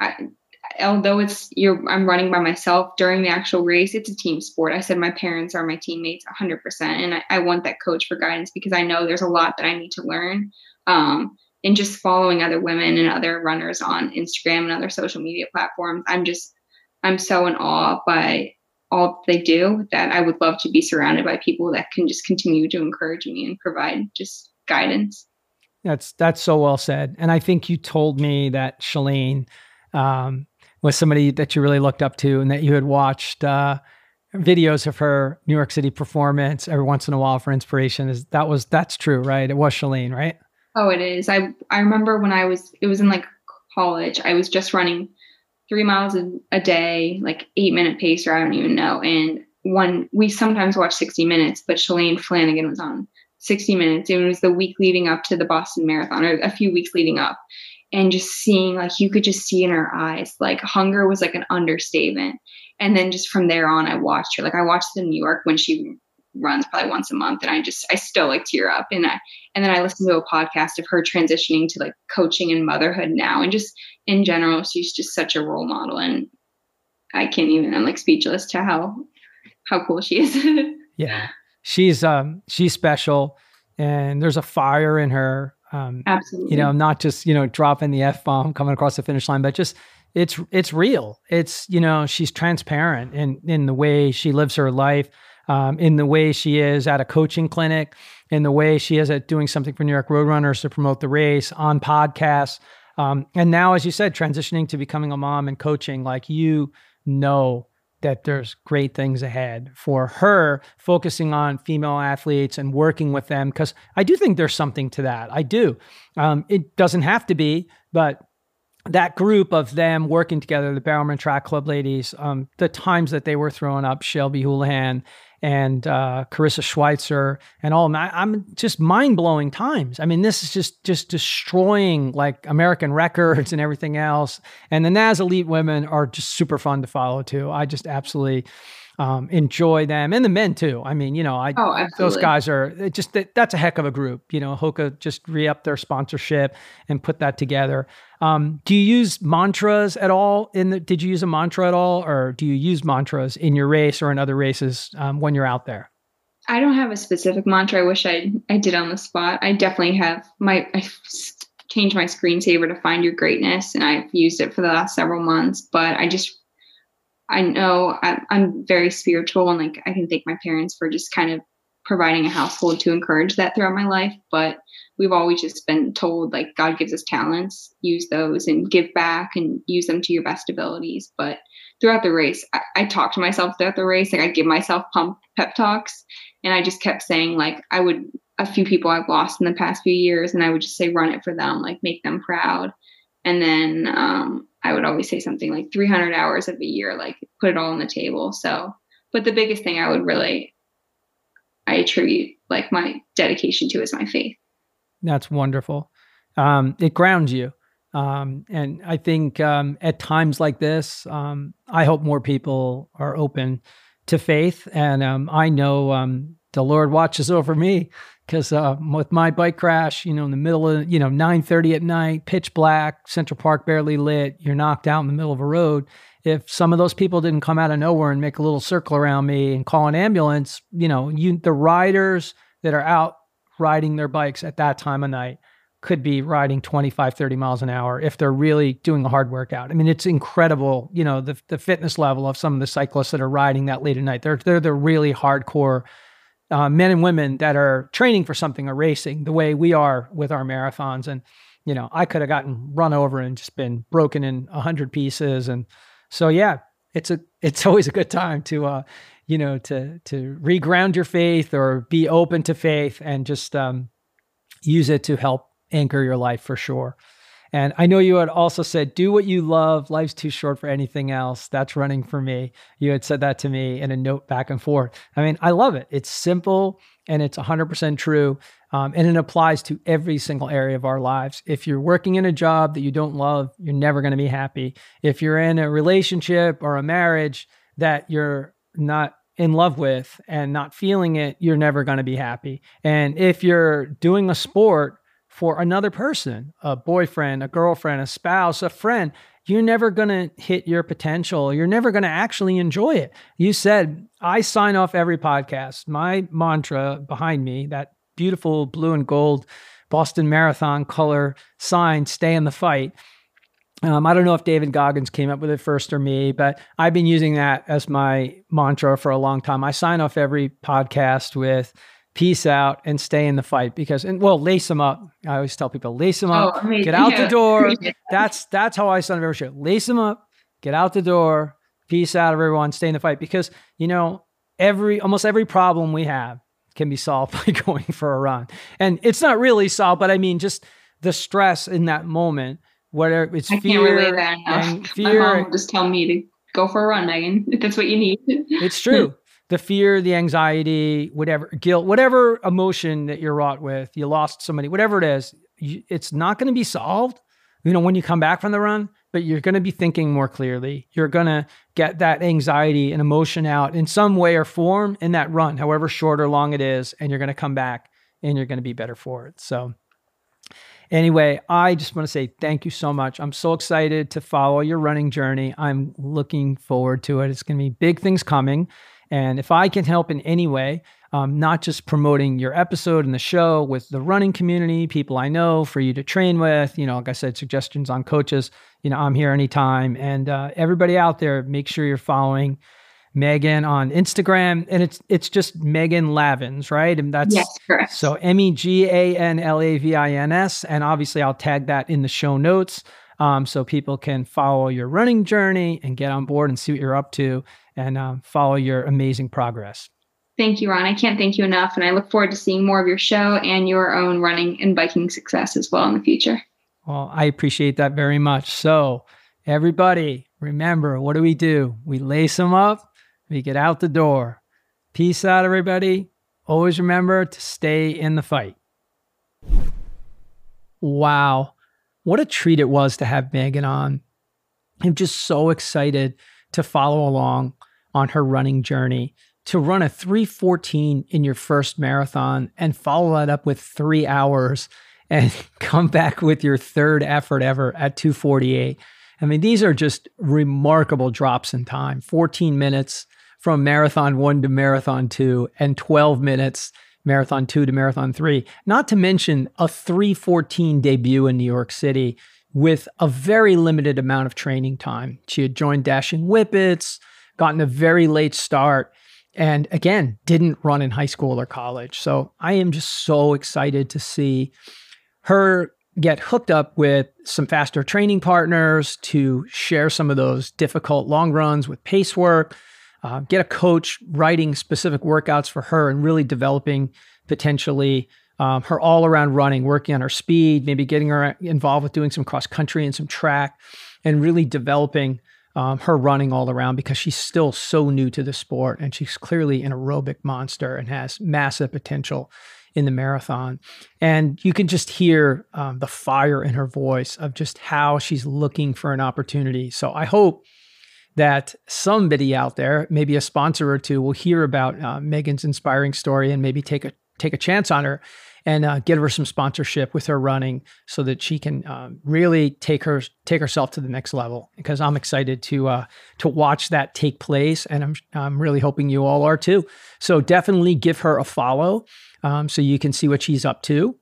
I, although it's you're I'm running by myself during the actual race, it's a team sport. I said my parents are my teammates 100%, and I, I want that coach for guidance because I know there's a lot that I need to learn. Um, and just following other women and other runners on Instagram and other social media platforms, I'm just I'm so in awe by all they do that I would love to be surrounded by people that can just continue to encourage me and provide just guidance. That's that's so well said. And I think you told me that Shalane um, was somebody that you really looked up to and that you had watched uh, videos of her New York City performance every once in a while for inspiration. Is that was that's true, right? It was Shalane, right? Oh, it is. I I remember when I was it was in like college. I was just running three miles a, day, like eight minute pace, or I don't even know. And one we sometimes watch 60 minutes, but Shalane Flanagan was on 60 minutes. It was the week leading up to the Boston Marathon, or a few weeks leading up and just seeing like you could just see in her eyes like hunger was like an understatement and then just from there on i watched her like i watched the new york when she runs probably once a month and I just I still like tear up and I and then I listen to a podcast of her transitioning to like coaching and motherhood now and just in general she's just such a role model and I can't even I'm like speechless to how how cool she is. (laughs) yeah. She's um she's special and there's a fire in her. Um Absolutely. You know, not just, you know, dropping the F bomb coming across the finish line, but just it's it's real. It's, you know, she's transparent in in the way she lives her life um, in the way she is at a coaching clinic, in the way she is at doing something for New York Roadrunners to promote the race on podcasts. Um, and now, as you said, transitioning to becoming a mom and coaching, like you know that there's great things ahead for her focusing on female athletes and working with them because i do think there's something to that i do um, it doesn't have to be but that group of them working together the bowerman track club ladies um, the times that they were throwing up shelby houlihan and uh, Karissa Schweizer and all. I, I'm just mind blowing times. I mean, this is just just destroying like American records and everything else. And the NAZ elite women are just super fun to follow too. I just absolutely um, enjoy them and the men too. I mean, you know, I oh, those guys are just that's a heck of a group. You know, Hoka just re upped their sponsorship and put that together. Um, do you use mantras at all? In the did you use a mantra at all, or do you use mantras in your race or in other races um, when you're out there? I don't have a specific mantra. I wish I I did on the spot. I definitely have my I changed my screensaver to find your greatness, and I've used it for the last several months. But I just I know I'm, I'm very spiritual and like I can thank my parents for just kind of providing a household to encourage that throughout my life. But we've always just been told like God gives us talents, use those and give back and use them to your best abilities. But throughout the race, I, I talk to myself throughout the race. Like I give myself pump pep talks and I just kept saying like I would a few people I've lost in the past few years and I would just say run it for them, like make them proud. And then um, I would always say something like 300 hours of a year, like put it all on the table. So, but the biggest thing I would really, I attribute like my dedication to is my faith. That's wonderful. Um, it grounds you. Um, and I think um, at times like this, um, I hope more people are open to faith. And um, I know um, the Lord watches over me because uh, with my bike crash, you know, in the middle of you know nine thirty at night, pitch black, Central Park barely lit, you're knocked out in the middle of a road. If some of those people didn't come out of nowhere and make a little circle around me and call an ambulance, you know, you the riders that are out riding their bikes at that time of night could be riding 25 30 miles an hour if they're really doing a hard workout i mean it's incredible you know the, the fitness level of some of the cyclists that are riding that late at night they're they're the really hardcore uh, men and women that are training for something or racing the way we are with our marathons. And, you know, I could have gotten run over and just been broken in a hundred pieces. And so, yeah, it's a, it's (laughs) always a good time to, uh, you know, to, to reground your faith or be open to faith and just, um, use it to help anchor your life for sure. And I know you had also said, do what you love. Life's too short for anything else. That's running for me. You had said that to me in a note back and forth. I mean, I love it. It's simple and it's 100% true. Um, and it applies to every single area of our lives. If you're working in a job that you don't love, you're never going to be happy. If you're in a relationship or a marriage that you're not in love with and not feeling it, you're never going to be happy. And if you're doing a sport for another person, a boyfriend, a girlfriend, a spouse, a friend, you're never going to hit your potential. You're never going to actually enjoy it. You said, I sign off every podcast. My mantra behind me, that beautiful blue and gold Boston Marathon color sign, stay in the fight. Um, I don't know if David Goggins came up with it first or me, but I've been using that as my mantra for a long time. I sign off every podcast with peace out and stay in the fight because and well lace them up. I always tell people lace them up oh, get out yeah. the door (laughs) that's that's how i son of every show lace them up get out the door peace out everyone stay in the fight because you know every almost every problem we have can be solved (laughs) by going for a run. And it's not really solved but i mean just the stress in that moment whether it's I fear and fear My mom just tell me to go for a run megan. If (laughs) that's what you need. It's true the fear, the anxiety, whatever, guilt, whatever emotion that you're wrought with, you lost somebody, whatever it is, you, it's not going to be solved. You know, when you come back from the run, but you're going to be thinking more clearly. You're going to get that anxiety and emotion out in some way or form in that run, however short or long it is, and you're going to come back and you're going to be better for it. So, anyway, I just want to say thank you so much. I'm so excited to follow your running journey. I'm looking forward to it. It's going to be big things coming. And if I can help in any way, um, not just promoting your episode and the show with the running community, people I know for you to train with, you know, like I said, suggestions on coaches, you know, I'm here anytime. And uh, everybody out there, make sure you're following Megan on Instagram, and it's it's just Megan Lavins, right? And that's yes, correct. So M E G A N L A V I N S, and obviously I'll tag that in the show notes, um, so people can follow your running journey and get on board and see what you're up to, and um, follow your amazing progress. Thank you, Ron. I can't thank you enough. And I look forward to seeing more of your show and your own running and biking success as well in the future. Well, I appreciate that very much. So, everybody, remember what do we do? We lace them up, we get out the door. Peace out, everybody. Always remember to stay in the fight. Wow. What a treat it was to have Megan on. I'm just so excited to follow along on her running journey to run a 314 in your first marathon and follow that up with three hours and (laughs) come back with your third effort ever at 248. I mean, these are just remarkable drops in time 14 minutes from marathon one to marathon two, and 12 minutes marathon two to marathon three. Not to mention a 314 debut in New York City with a very limited amount of training time. She had joined Dashing Whippets, gotten a very late start, and again, didn't run in high school or college. So I am just so excited to see her get hooked up with some faster training partners to share some of those difficult long runs with pace work, uh, get a coach writing specific workouts for her and really developing potentially um, her all around running, working on her speed, maybe getting her involved with doing some cross country and some track, and really developing um, her running all around because she's still so new to the sport and she's clearly an aerobic monster and has massive potential in the marathon. And you can just hear um, the fire in her voice of just how she's looking for an opportunity. So I hope that somebody out there, maybe a sponsor or two, will hear about uh, Megan's inspiring story and maybe take a take a chance on her and uh, get her some sponsorship with her running so that she can um, really take her take herself to the next level. Because I'm excited to uh, to watch that take place and I'm I'm really hoping you all are too. So definitely give her a follow um, so you can see what she's up to.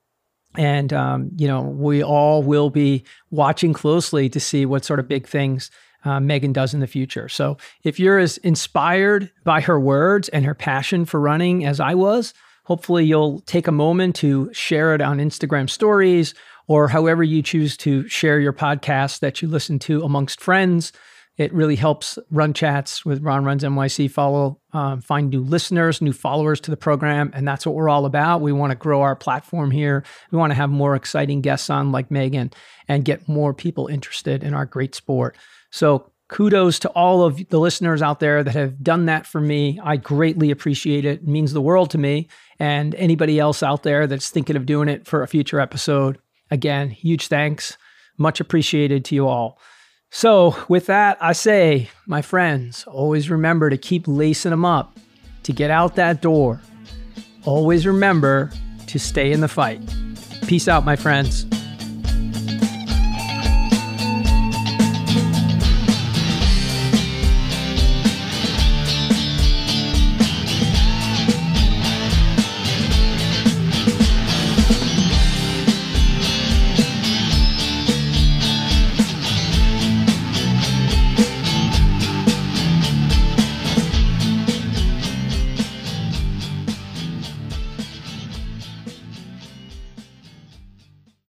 And um, you know we all will be watching closely to see what sort of big things uh, Megan does in the future. So if you're as inspired by her words and her passion for running as I was, Hopefully, you'll take a moment to share it on Instagram stories or however you choose to share your podcast that you listen to amongst friends. It really helps Run Chats with Ron Runs NYC follow, um, find new listeners, new followers to the program. And that's what we're all about. We want to grow our platform here. We want to have more exciting guests on like Megan and get more people interested in our great sport. So kudos to all of the listeners out there that have done that for me. I greatly appreciate it. It means the world to me. And anybody else out there that's thinking of doing it for a future episode, again, huge thanks. Much appreciated to you all. So, with that, I say, my friends, always remember to keep lacing them up to get out that door. Always remember to stay in the fight. Peace out, my friends.